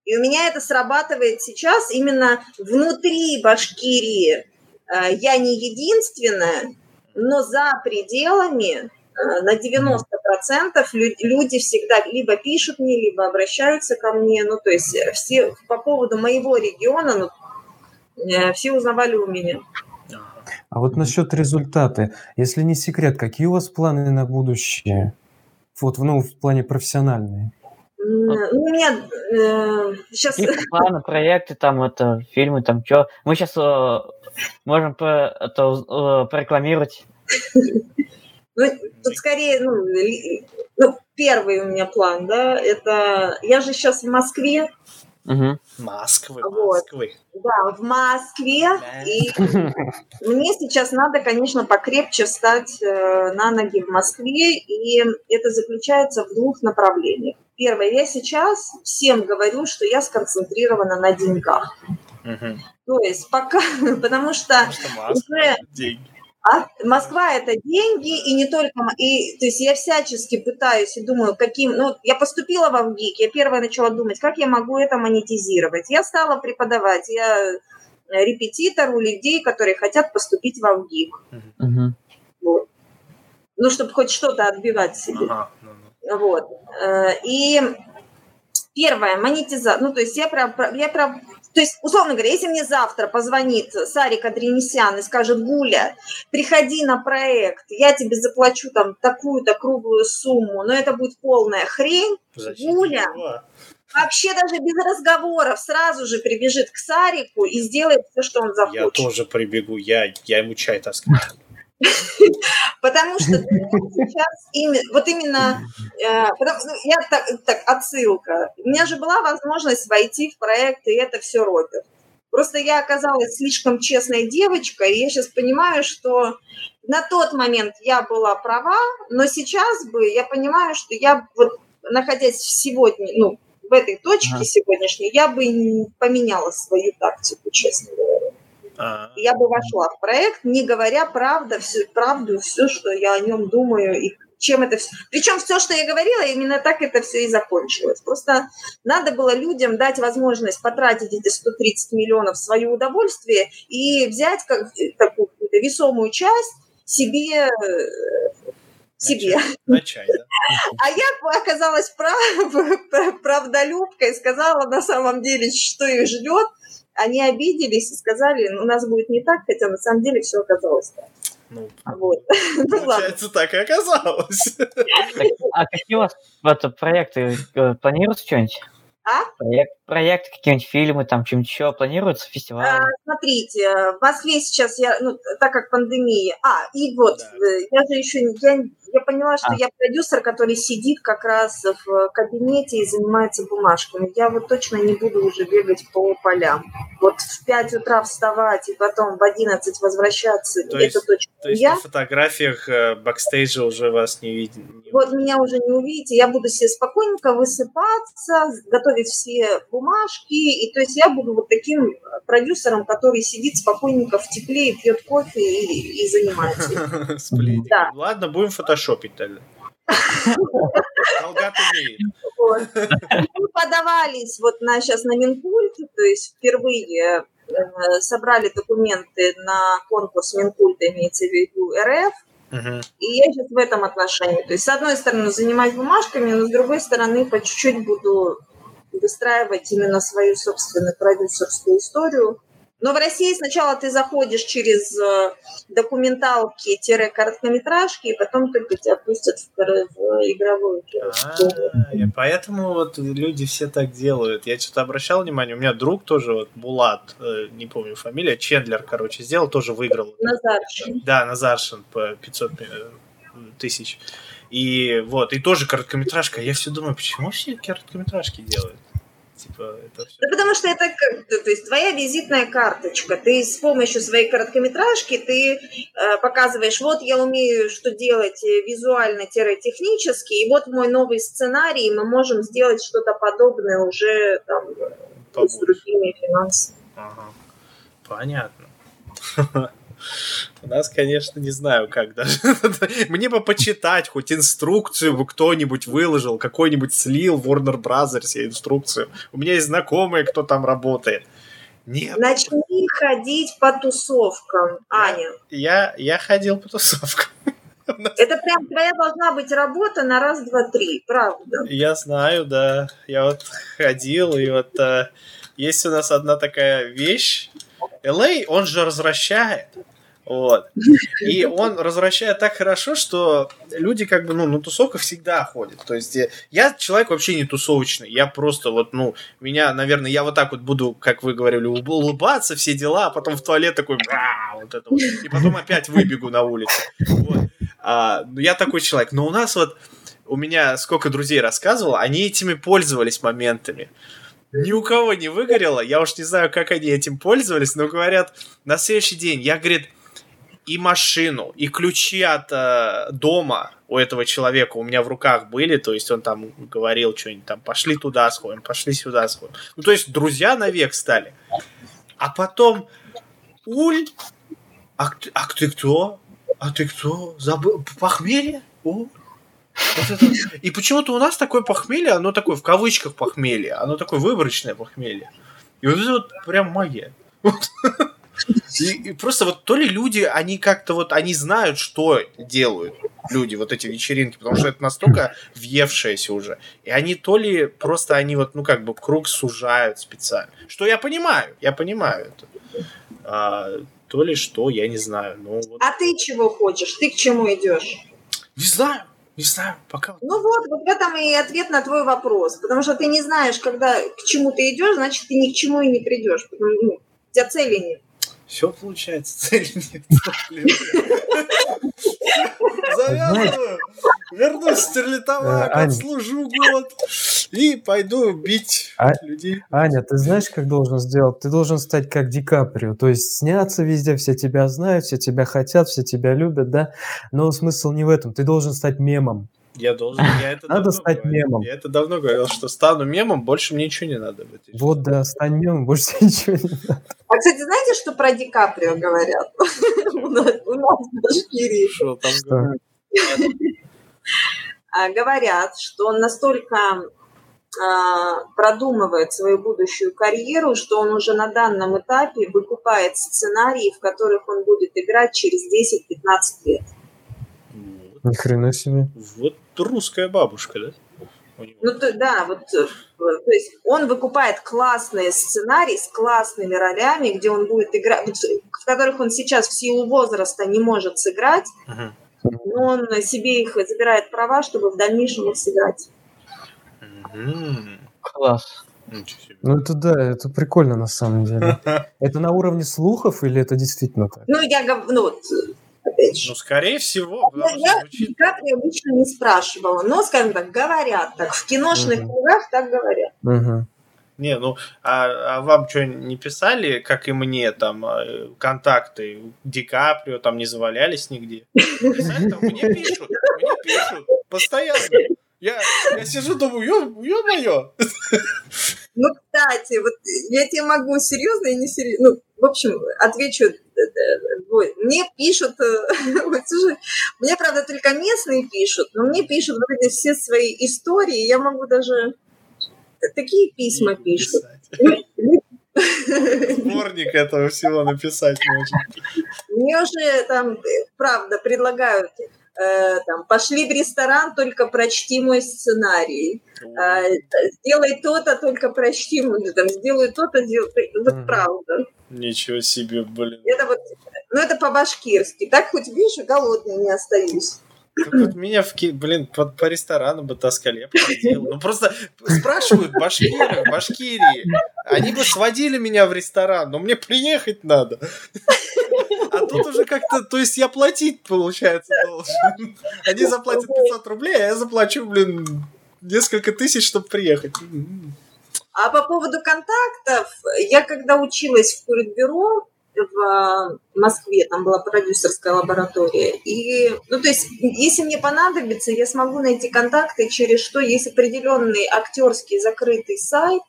И у меня это срабатывает сейчас именно внутри Башкирии. Э, я не единственная, но за пределами Э, на 90% люди всегда либо пишут мне, либо обращаются ко мне. Ну, то есть э, все по поводу моего региона, ну, все узнавали у меня.
А вот насчет результата, если не секрет, какие у вас планы на будущее? Вот, ну, в плане профессиональные.
Ну, у меня э, сейчас...
И планы, проекты, там, это, фильмы, там, что. Мы сейчас э, можем про, это, э, прорекламировать.
Ну, тут скорее, ну, ну, первый у меня план, да, это... Я же сейчас в Москве.
Угу. Москвы, вот. Москвы.
Да, в Москве. И мне сейчас надо, конечно, покрепче встать э, на ноги в Москве, и это заключается в двух направлениях. Первое, я сейчас всем говорю, что я сконцентрирована на деньгах. Угу. То есть пока, потому что, потому что уже... деньги а Москва это деньги, и не только, и, то есть я всячески пытаюсь и думаю, каким, ну, я поступила в ВГИК, я первая начала думать, как я могу это монетизировать. Я стала преподавать, я репетитор у людей, которые хотят поступить в ВГИК. Uh-huh. Вот. Ну, чтобы хоть что-то отбивать себе. Uh-huh. Uh-huh. Вот. Э, и первое, монетизация, ну, то есть я, про, я про, то есть, условно говоря, если мне завтра позвонит Сарик Адренисян и скажет, Гуля, приходи на проект, я тебе заплачу там такую-то круглую сумму, но это будет полная хрень, Зачем Гуля вообще даже без разговоров сразу же прибежит к Сарику и сделает все, что он захочет.
Я тоже прибегу, я, я ему чай таскаю.
Потому что сейчас вот именно, э, ну, я так, отсылка. У меня же была возможность войти в проект, и это все робит. Просто я оказалась слишком честной девочкой, и я сейчас понимаю, что на тот момент я была права, но сейчас бы я понимаю, что я вот находясь в сегодня, ну, в этой точке ага. сегодняшней, я бы поменяла свою тактику, честно говоря. А. Я бы вошла в проект, не говоря правда, всю, правду, все, что я о нем думаю и чем это все. Причем все, что я говорила, именно так это все и закончилось. Просто надо было людям дать возможность потратить эти 130 миллионов в свое удовольствие и взять как, э, такую весомую часть себе э, себе.
На чай, да?
А я оказалась прав, правдолюбкой, сказала на самом деле, что их ждет, они обиделись и сказали, у нас будет не так, хотя на самом деле все оказалось так.
Ну, вот. ну, получается, так и оказалось.
А какие у вас проекты? Э, планируются что-нибудь?
А?
Проект, проекты, какие-нибудь фильмы, там, чем-нибудь еще планируется, фестиваль? А,
смотрите, в Москве сейчас я, ну, так как пандемия, а, и вот, да. Э, я же еще, я, я поняла, что а. я продюсер, который сидит как раз в кабинете и занимается бумажками. Я вот точно не буду уже бегать по полям. Вот в 5 утра вставать и потом в 11 возвращаться,
то это есть, точно то есть я. на фотографиях э, бакстейджа уже вас не видно?
Вот меня уже не увидите, я буду себе спокойненько высыпаться, готовить готовить все бумажки, и то есть я буду вот таким продюсером, который сидит спокойненько в тепле и пьет кофе и, и занимается.
Да. Ладно, будем фотошопить тогда. Талгат умеет.
Мы подавались вот на сейчас на Минкульт, то есть впервые э, собрали документы на конкурс Минкульта, имеется в виду РФ. И я сейчас в этом отношении. То есть, с одной стороны, занимаюсь бумажками, но с другой стороны, по чуть-чуть буду выстраивать именно свою собственную продюсерскую историю. Но в России сначала ты заходишь через э, документалки-короткометражки, и потом только тебя пустят в, в игровую.
А, поэтому вот люди все так делают. Я что-то обращал внимание, у меня друг тоже, вот Булат, э, не помню фамилия, Чендлер, короче, сделал, тоже выиграл.
Назаршин.
Да, Назаршин по 500 э, тысяч. И вот, и тоже короткометражка. Я все думаю, почему все короткометражки делают? Типа, это все...
Да потому что это то есть твоя визитная карточка. Ты с помощью своей короткометражки ты э, показываешь, вот я умею что делать э, визуально-технически, и вот мой новый сценарий, мы можем сделать что-то подобное уже там,
побольше.
с другими финансами.
Ага. Понятно. У нас, конечно, не знаю, как даже. Мне бы почитать хоть инструкцию бы кто-нибудь выложил, какой-нибудь слил в Warner Brothers инструкцию. У меня есть знакомые, кто там работает. Нет.
Начни ходить по тусовкам, Аня.
Я, я ходил по тусовкам.
Это прям твоя должна быть работа на раз, два, три, правда.
Я знаю, да. Я вот ходил, и вот а, есть у нас одна такая вещь. LA, он же развращает. Вот. И он развращает так хорошо, что люди как бы, ну, на тусовках всегда ходят. То есть э, я человек вообще не тусовочный. Я просто вот, ну, меня, наверное, я вот так вот буду, как вы говорили, улыбаться, все дела, а потом в туалет такой, вот это вот. И потом опять выбегу на улицу. Вот. А, ну, я такой человек. Но у нас вот, у меня сколько друзей рассказывал, они этими пользовались моментами ни у кого не выгорело. Я уж не знаю, как они этим пользовались, но говорят, на следующий день я, говорит, и машину, и ключи от э, дома у этого человека у меня в руках были, то есть он там говорил что-нибудь там, пошли туда сходим, пошли сюда сходим. Ну, то есть друзья навек стали. А потом, Уль, а, а ты кто? А ты кто? Забыл? Похмелье? О, вот это... И почему-то у нас такое похмелье, оно такое в кавычках похмелье, оно такое выборочное похмелье. И вот это вот прям магия. И, и просто вот то ли люди, они как-то вот, они знают, что делают люди, вот эти вечеринки, потому что это настолько въевшееся уже. И они то ли просто они вот, ну как бы круг сужают специально. Что я понимаю, я понимаю это. А, то ли что, я не знаю. Ну, вот.
А ты чего хочешь? Ты к чему идешь?
Не знаю. Не знаю, пока.
Ну вот, вот в этом и ответ на твой вопрос. Потому что ты не знаешь, когда к чему ты идешь, значит, ты ни к чему и не придешь. Потому, ну, у тебя цели нет.
Все получается, цели нет. Завязываю, вернусь в Стерлитамак, отслужу год и пойду бить
А-
людей.
Аня, ты знаешь, как должен сделать? Ты должен стать как Ди Каприо, то есть сняться везде, все тебя знают, все тебя хотят, все тебя любят, да? Но смысл не в этом, ты должен стать мемом.
Я должен, я это
Надо
давно
стать
говорил.
мемом.
Я это давно говорил, что стану мемом, больше мне ничего не надо. жизни.
Вот, да, стань мемом, больше тебе ничего не надо.
А, кстати, знаете, что про Ди Каприо говорят? У нас в Башкирии.
Что там
Что?
говорят?
А, Говорят, что он настолько а, продумывает свою будущую карьеру, что он уже на данном этапе выкупает сценарии, в которых он будет играть через 10-15 лет.
Вот.
Ни хрена себе.
Вот русская бабушка, да?
Ну, то- да, вот, э, то есть он выкупает классные сценарии с классными ролями, где он будет играть, вот, в которых он сейчас в силу возраста не может сыграть,
Мгм.
но он себе их забирает права, чтобы в дальнейшем их сыграть.
Мгм.
Класс.
Ну это да, это прикольно на самом деле. Это на уровне слухов или это действительно так?
Ну, я говорю, ну, вот, опять же.
Ну, скорее всего,
Я
звучит
Ди Каприо лично не спрашивала, но, скажем так, говорят так, в киношных
Мгм.
кругах так говорят.
Мгм.
Не, ну, а, а вам что, не писали, как и мне, там, э, контакты Ди Каприо, там, не завалялись нигде? Писали там? Мне пишут, мне пишут, постоянно. Я, я сижу, думаю, ё, ё-моё.
Ну, кстати, вот я тебе могу серьезно и не серьезно. Ну, в общем, отвечу. Мне пишут, э, мне, правда, только местные пишут, но мне пишут эти все свои истории. Я могу даже такие письма пишут.
Сборник этого всего написать можно.
Мне уже там, э, правда, предлагают э, там, пошли в ресторан, только прочти мой сценарий. А, сделай то-то, только прочти, мой, там, сделай то-то, сделай... Вот правда.
Ничего себе, блин.
Это вот, ну это по-башкирски. Так хоть, видишь, голодной не остаюсь.
Так вот меня, в, Ки- блин, по, по ресторанам бы таскали, я бы ходил. Ну просто спрашивают башкиры, Башкирии. Они бы сводили меня в ресторан, но мне приехать надо. А тут уже как-то, то есть я платить, получается, должен. Они заплатят 500 рублей, а я заплачу, блин, несколько тысяч, чтобы приехать.
А по поводу контактов, я когда училась в Куритбюро в э, Москве, там была продюсерская лаборатория, и, ну, то есть, если мне понадобится, я смогу найти контакты, через что есть определенный актерский закрытый сайт,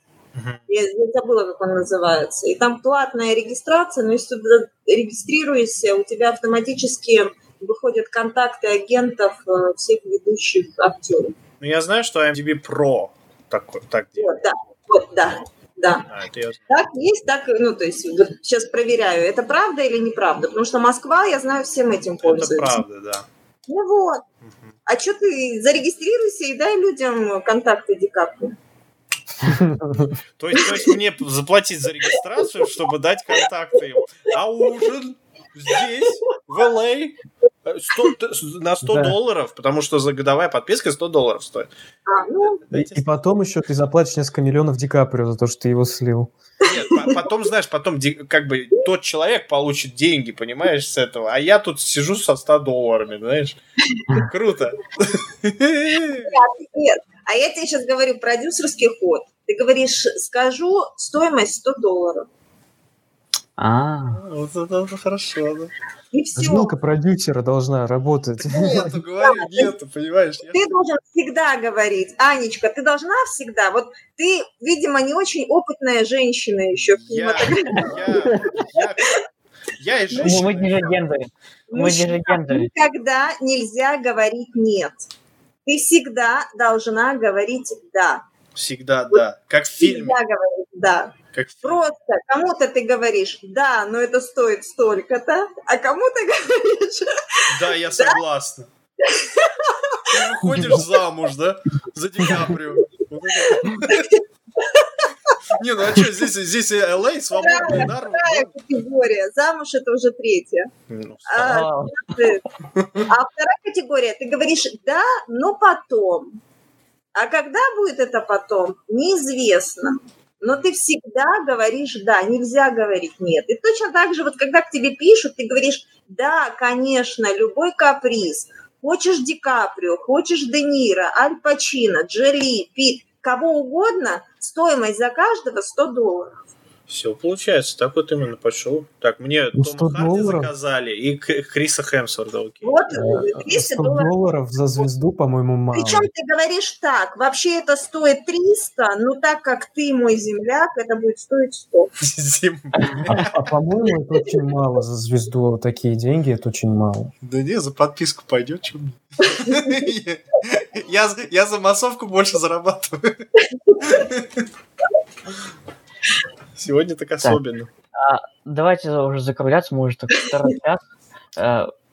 Я, я забыла, как он называется. И там платная регистрация, но если ты регистрируешься, у тебя автоматически выходят контакты агентов э, всех ведущих актеров.
Ну, я знаю, что IMDb Pro так, так
делает. Вот, да, вот, да. Да.
А, это я...
Так есть, так, ну, то есть, вот сейчас проверяю, это правда или неправда, потому что Москва, я знаю, всем этим пользуется.
Это правда, да.
Ну вот. Угу. А что ты зарегистрируйся и дай людям контакты Ди Каприо.
То есть, мне заплатить за регистрацию, чтобы дать контакты им. А ужин здесь, в LA, 100, на 100 да. долларов, потому что за годовая подписка 100 долларов стоит.
А, ну...
И потом еще ты заплатишь несколько миллионов Ди Каприо за то, что ты его слил.
Нет, потом, знаешь, потом как бы тот человек получит деньги, понимаешь, с этого, а я тут сижу со 100 долларами, знаешь. Круто.
Нет, а я тебе сейчас говорю продюсерский ход. Ты говоришь, скажу стоимость 100 долларов.
А,
вот это хорошо, да.
И все.
Жилка продюсера должна работать.
Нету, говорю, нету, понимаешь?
Ты должен всегда говорить, Анечка, ты должна всегда. Вот ты, видимо, не очень опытная женщина еще в
я, я, и женщина.
Мы не. Мы не же гендеры.
Никогда нельзя говорить «нет». Ты всегда должна говорить «да».
Всегда «да». Как в фильме.
Всегда говорить «да».
Как
Просто кому-то ты говоришь, да, но это стоит столько-то, а кому-то говоришь...
Да, я согласна. Ты выходишь замуж, да? За Ди Каприо. Не, ну а что, здесь, здесь LA, свободный народ.
Вторая категория, замуж это уже третья.
Ну,
а, а вторая категория, ты говоришь, да, но потом. А когда будет это потом, неизвестно но ты всегда говоришь «да», нельзя говорить «нет». И точно так же, вот когда к тебе пишут, ты говоришь «да, конечно, любой каприз». Хочешь Ди Каприо, хочешь Де Ниро, Аль Пачино, Джоли, Пит, кого угодно, стоимость за каждого 100 долларов.
Все получается, так вот именно пошел. Так, мне ну, Тома Харди долларов. заказали и Криса Хемсворта. Окей.
Вот, 200
100 долларов. долларов за звезду, по-моему, мало.
Причем ты говоришь так, вообще это стоит 300, но так как ты мой земляк, это будет стоить 100.
А, а по-моему, это очень мало за звезду. Такие деньги, это очень мало.
Да не, за подписку пойдет, чем я, я за массовку больше зарабатываю. Сегодня так особенно.
А, давайте уже закругляться, мы уже так второй час.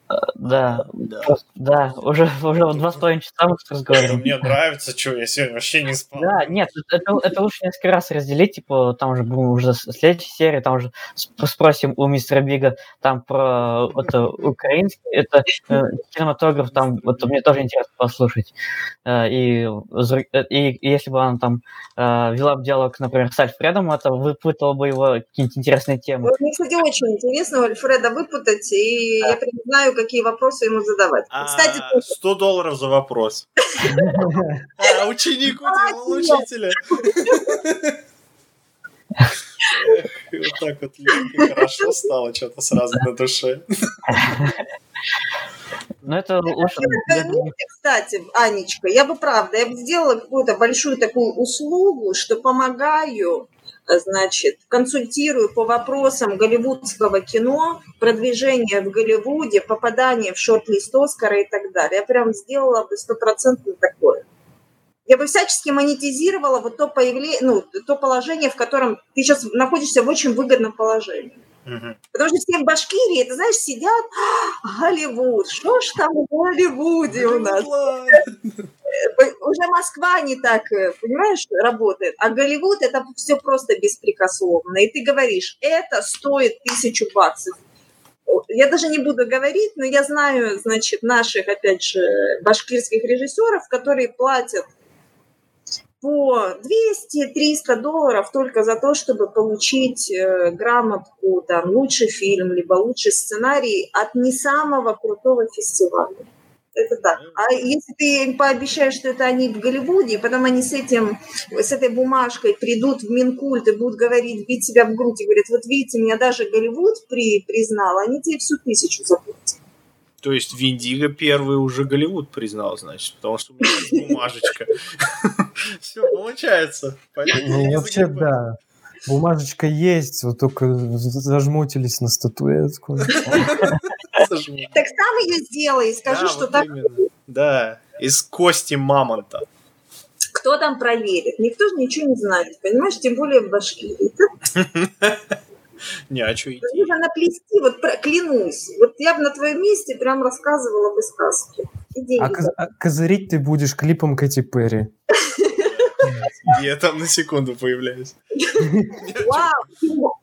Э, Э, да, да, да, уже, уже два с половиной часа мы разговариваем.
Мне нравится, что я сегодня вообще не спал.
Да, нет, это, это лучше несколько раз разделить, типа, там уже будем уже следующей серии, там уже спросим у мистера Бига там про это украинский, это э, кинематограф, там вот мне тоже интересно послушать. Э, и, и, и если бы он там э, вела бы диалог, например, с Альфредом, это выпытало бы его какие-нибудь интересные темы.
Вот мне, кстати, очень интересно Альфреда выпутать, и да. я прям знаю, какие вопросы ему задавать.
А, Кстати, 100 долларов за вопрос. А, ученик удивил учителя. Вот так вот легко, хорошо стало что-то сразу на душе.
Ну, это лучше...
Кстати, Анечка, я бы правда, я бы сделала какую-то большую такую услугу, что помогаю значит, консультирую по вопросам голливудского кино, продвижения в Голливуде, попадания в шорт-лист Оскара и так далее. Я прям сделала бы стопроцентно такое. Я бы всячески монетизировала вот то появление, ну, то положение, в котором ты сейчас находишься в очень выгодном положении. Угу. Потому что все в Башкирии, это знаешь, сидят, «А, Голливуд, что ж там в Голливуде у нас? Уже Москва не так, э, понимаешь, работает, а Голливуд это все просто беспрекословно. И ты говоришь, это стоит тысячу баксов. Я даже не буду говорить, но я знаю, значит, наших, опять же, башкирских режиссеров, которые платят по 200-300 долларов только за то, чтобы получить э, грамотку, там, лучший фильм, либо лучший сценарий от не самого крутого фестиваля. Это так. А если ты им пообещаешь, что это они в Голливуде, и потом они с этим, с этой бумажкой придут в Минкульт и будут говорить, бить себя в грудь и говорят, вот видите, меня даже Голливуд при, признал, они тебе всю тысячу заплатят.
То есть Виндиго первый уже Голливуд признал, значит, потому что у меня есть бумажечка. Все, получается.
Ну, вообще, да. Бумажечка есть, вот только зажмутились на статуэтку.
Так сам ее сделай и скажи, что так...
Да, из кости мамонта.
Кто там проверит? Никто же ничего не знает, понимаешь? Тем более в Башкирии.
Не, а что идти?
Нужно наплести, вот клянусь. Вот я бы на твоем месте прям рассказывала бы сказки.
А, коз- а козырить ты будешь клипом Кэти Перри.
Я там на секунду появляюсь.
Вау!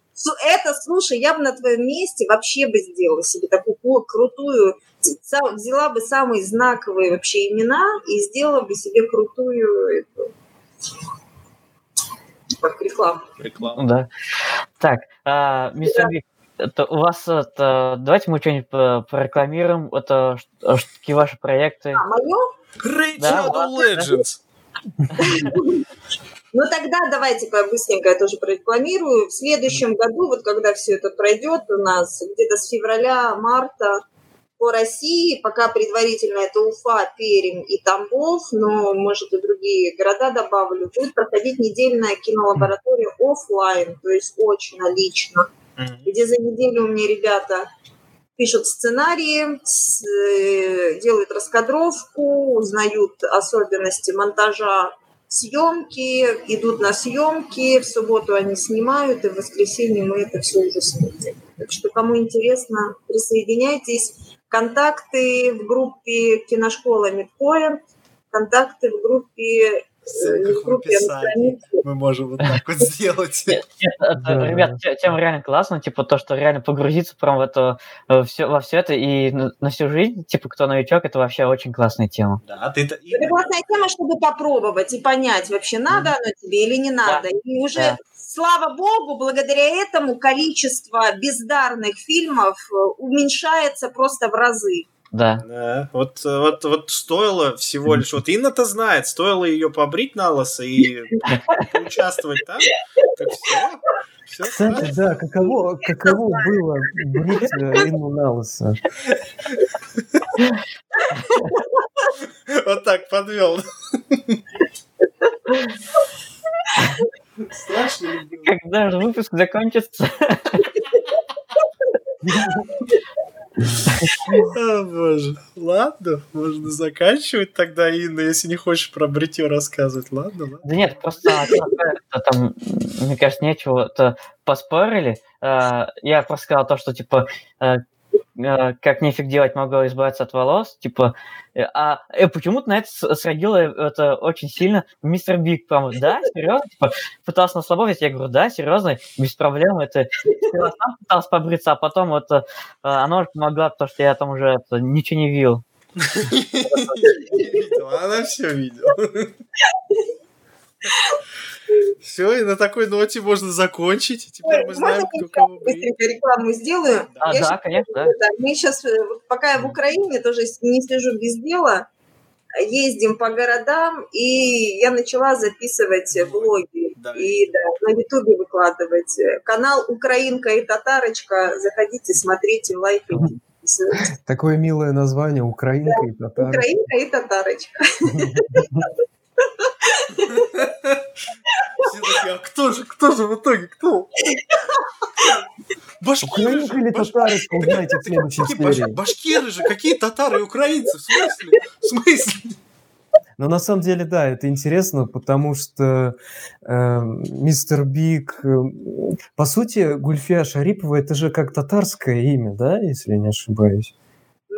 Это, слушай, я бы на твоем месте вообще бы сделала себе такую крутую, взяла бы самые знаковые вообще имена и сделала бы себе крутую эту, как рекламу.
Рекламу. Да. Так, а, мистер Биг, это у вас это, давайте мы что-нибудь прорекламируем. Это какие ваши проекты?
А, мое?
Great да, Shadow Legends.
Ну тогда давайте быстренько я тоже прорекламирую. В следующем году, вот когда все это пройдет у нас, где-то с февраля-марта по России, пока предварительно это Уфа, Пермь и Тамбов, но, может, и другие города добавлю, будет проходить недельная кинолаборатория офлайн, то есть очно, лично, где за неделю у меня ребята пишут сценарии, э, делают раскадровку, узнают особенности монтажа съемки, идут на съемки, в субботу они снимают, и в воскресенье мы это все уже смотрим. Так что, кому интересно, присоединяйтесь. Контакты в группе киношкола Midpoint, контакты в группе
ссылках в описании. Мы можем вот так вот сделать. Нет,
ребят, тема реально классная, типа то, что реально погрузиться прям в это, во все это и на всю жизнь, типа кто новичок, это вообще очень классная тема.
Да, ты
это классная тема, чтобы попробовать и понять, вообще надо оно тебе или не надо. И уже слава богу, благодаря этому количество бездарных фильмов э, уменьшается просто в разы.
Да.
да. Вот, вот, вот стоило всего лишь, вот Инна-то знает, стоило ее побрить на лысо и поучаствовать там, как все. Все
Кстати, да, каково, каково было брить э, Инну на лысо?
Вот так подвел. Страшно
Когда же выпуск закончится?
О, боже. Ладно, можно заканчивать тогда, Инна, если не хочешь про бритье рассказывать. Ладно, ладно.
Да нет, просто там, мне кажется, нечего-то поспорили. А, я просто сказал то, что, типа, Э, как нефиг делать, могу избавиться от волос, типа, э, а э, почему-то на это сродило это очень сильно мистер Биг, прям, да, серьезно, типа, пытался на слабо, я говорю, да, серьезно, без проблем, это, я сам пытался побриться, а потом вот э, оно помогло, потому что я там уже это, ничего не видел.
Она все видела. Все, и на такой ноте можно закончить. Теперь мы знаем, кто кого
Быстренько рекламу сделаю.
А, я да, сейчас, конечно, да.
Мы сейчас, э, пока я в Украине, тоже не слежу без дела, ездим по городам, и я начала записывать влоги. Да. И да, на Ютубе выкладывать. Канал «Украинка и татарочка». Заходите, смотрите, лайкайте.
Такое милое название «Украинка да. и татарочка».
«Украинка и татарочка».
Все такие, а кто же, кто же в итоге, кто?
Башкиры же, или татары, узнаете в следующей серии.
Башкиры же, какие татары и украинцы, в смысле? В смысле?
Но на самом деле, да, это интересно, потому что э, мистер Биг, э, по сути, Гульфия Шарипова, это же как татарское имя, да, если я не ошибаюсь?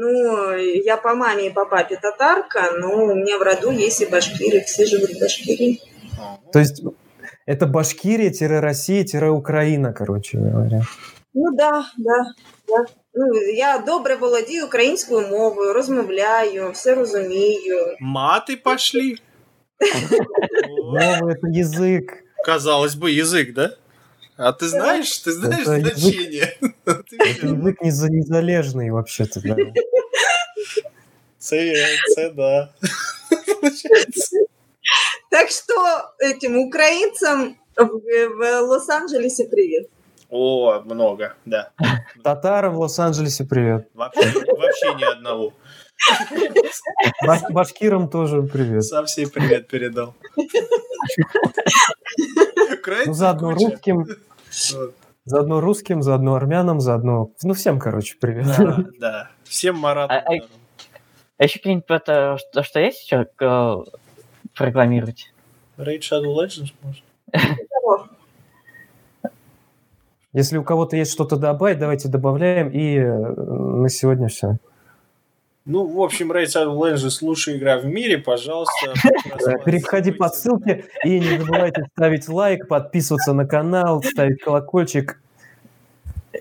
Ну, я по маме и по папе татарка, но у меня в роду есть и башкиры, все живут в Башкирии.
То есть это Башкирия-Россия-Украина, короче говоря.
Ну да, да, да. Ну, я добре володію українською мовою, розмовляю, все розумію.
Маты пошли.
Мова – это язык.
Казалось бы, язык, да? А ты знаешь, ты знаешь это значение?
Язык незалежный вообще-то, да.
Це, це да.
Так что этим украинцам в, в Лос-Анджелесе привет.
О, много, да.
Татарам в Лос-Анджелесе привет.
Вообще, вообще ни одного.
Баш- башкирам тоже привет.
Совсем привет передал.
Ну, заодно
куча.
русским,
Вот.
заодно русским, заодно армянам, заодно... Ну, всем, короче, привет.
Да, да. Всем Марату.
А- а- А еще какие-нибудь это, что, что есть еще э, прорекламировать?
Raid Shadow Legends можно?
Того.
Если у кого-то есть что-то добавить, давайте добавляем. И э, на сегодня все.
Ну, в общем, Raid Shadow Legends лучшая игра в мире, пожалуйста.
Переходи по ссылке и не забывайте ставить лайк, подписываться на канал, ставить колокольчик.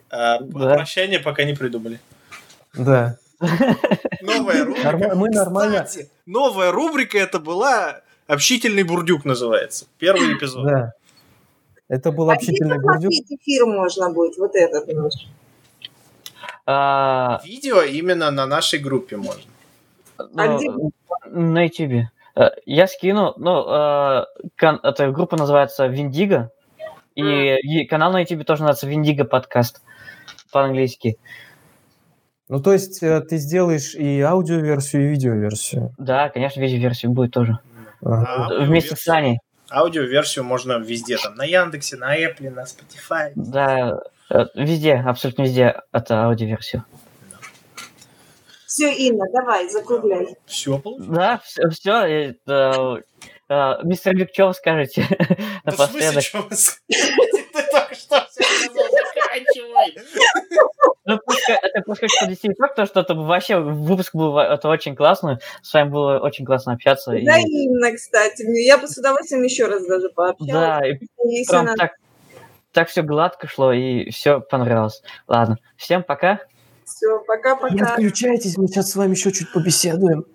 А,
Да.
Прощание пока не придумали.
Да.
Новая рубрика.
Норма- мы нормально-
Кстати, новая рубрика это была «Общительный бурдюк» называется. Первый эпизод.
Да. Это был
А
общительный бурдюк.
посмотреть эфир можно будет? Вот этот наш.
А,
Видео именно на нашей группе можно.
А
ну,
где?
На YouTube. Э, Я скину, ну, э, эта группа называется Виндиго, и, канал на YouTube тоже называется Виндиго подкаст по-английски.
Ну, то есть э, ты сделаешь и аудиоверсию, и видеоверсию.
Да, конечно, видеоверсию будет тоже.
Ага.
А
Вместе с Саней.
Аудиоверсию можно везде, там, на Яндексе, на Apple, на Spotify.
Да, везде, абсолютно везде это аудиоверсию.
Все, Инна, давай, закругляй.
Все получилось.
Да, все, мистер Биг, что вы скажете
Да в смысле, что вы скажете? Ты только что все сказал, заканчивай.
Ну, пускай- это пускай что подвести итог, то, что это вообще выпуск был это очень классный. С вами было очень классно общаться. и-
Да, Инна, кстати. мне- Я бы с удовольствием еще раз даже пообщалась.
Да, и
Если
прям
она-
так, так все гладко шло, и все понравилось. Ладно, всем пока.
Все,
Не
пока-пока.
отключайтесь, мы сейчас с вами еще чуть побеседуем.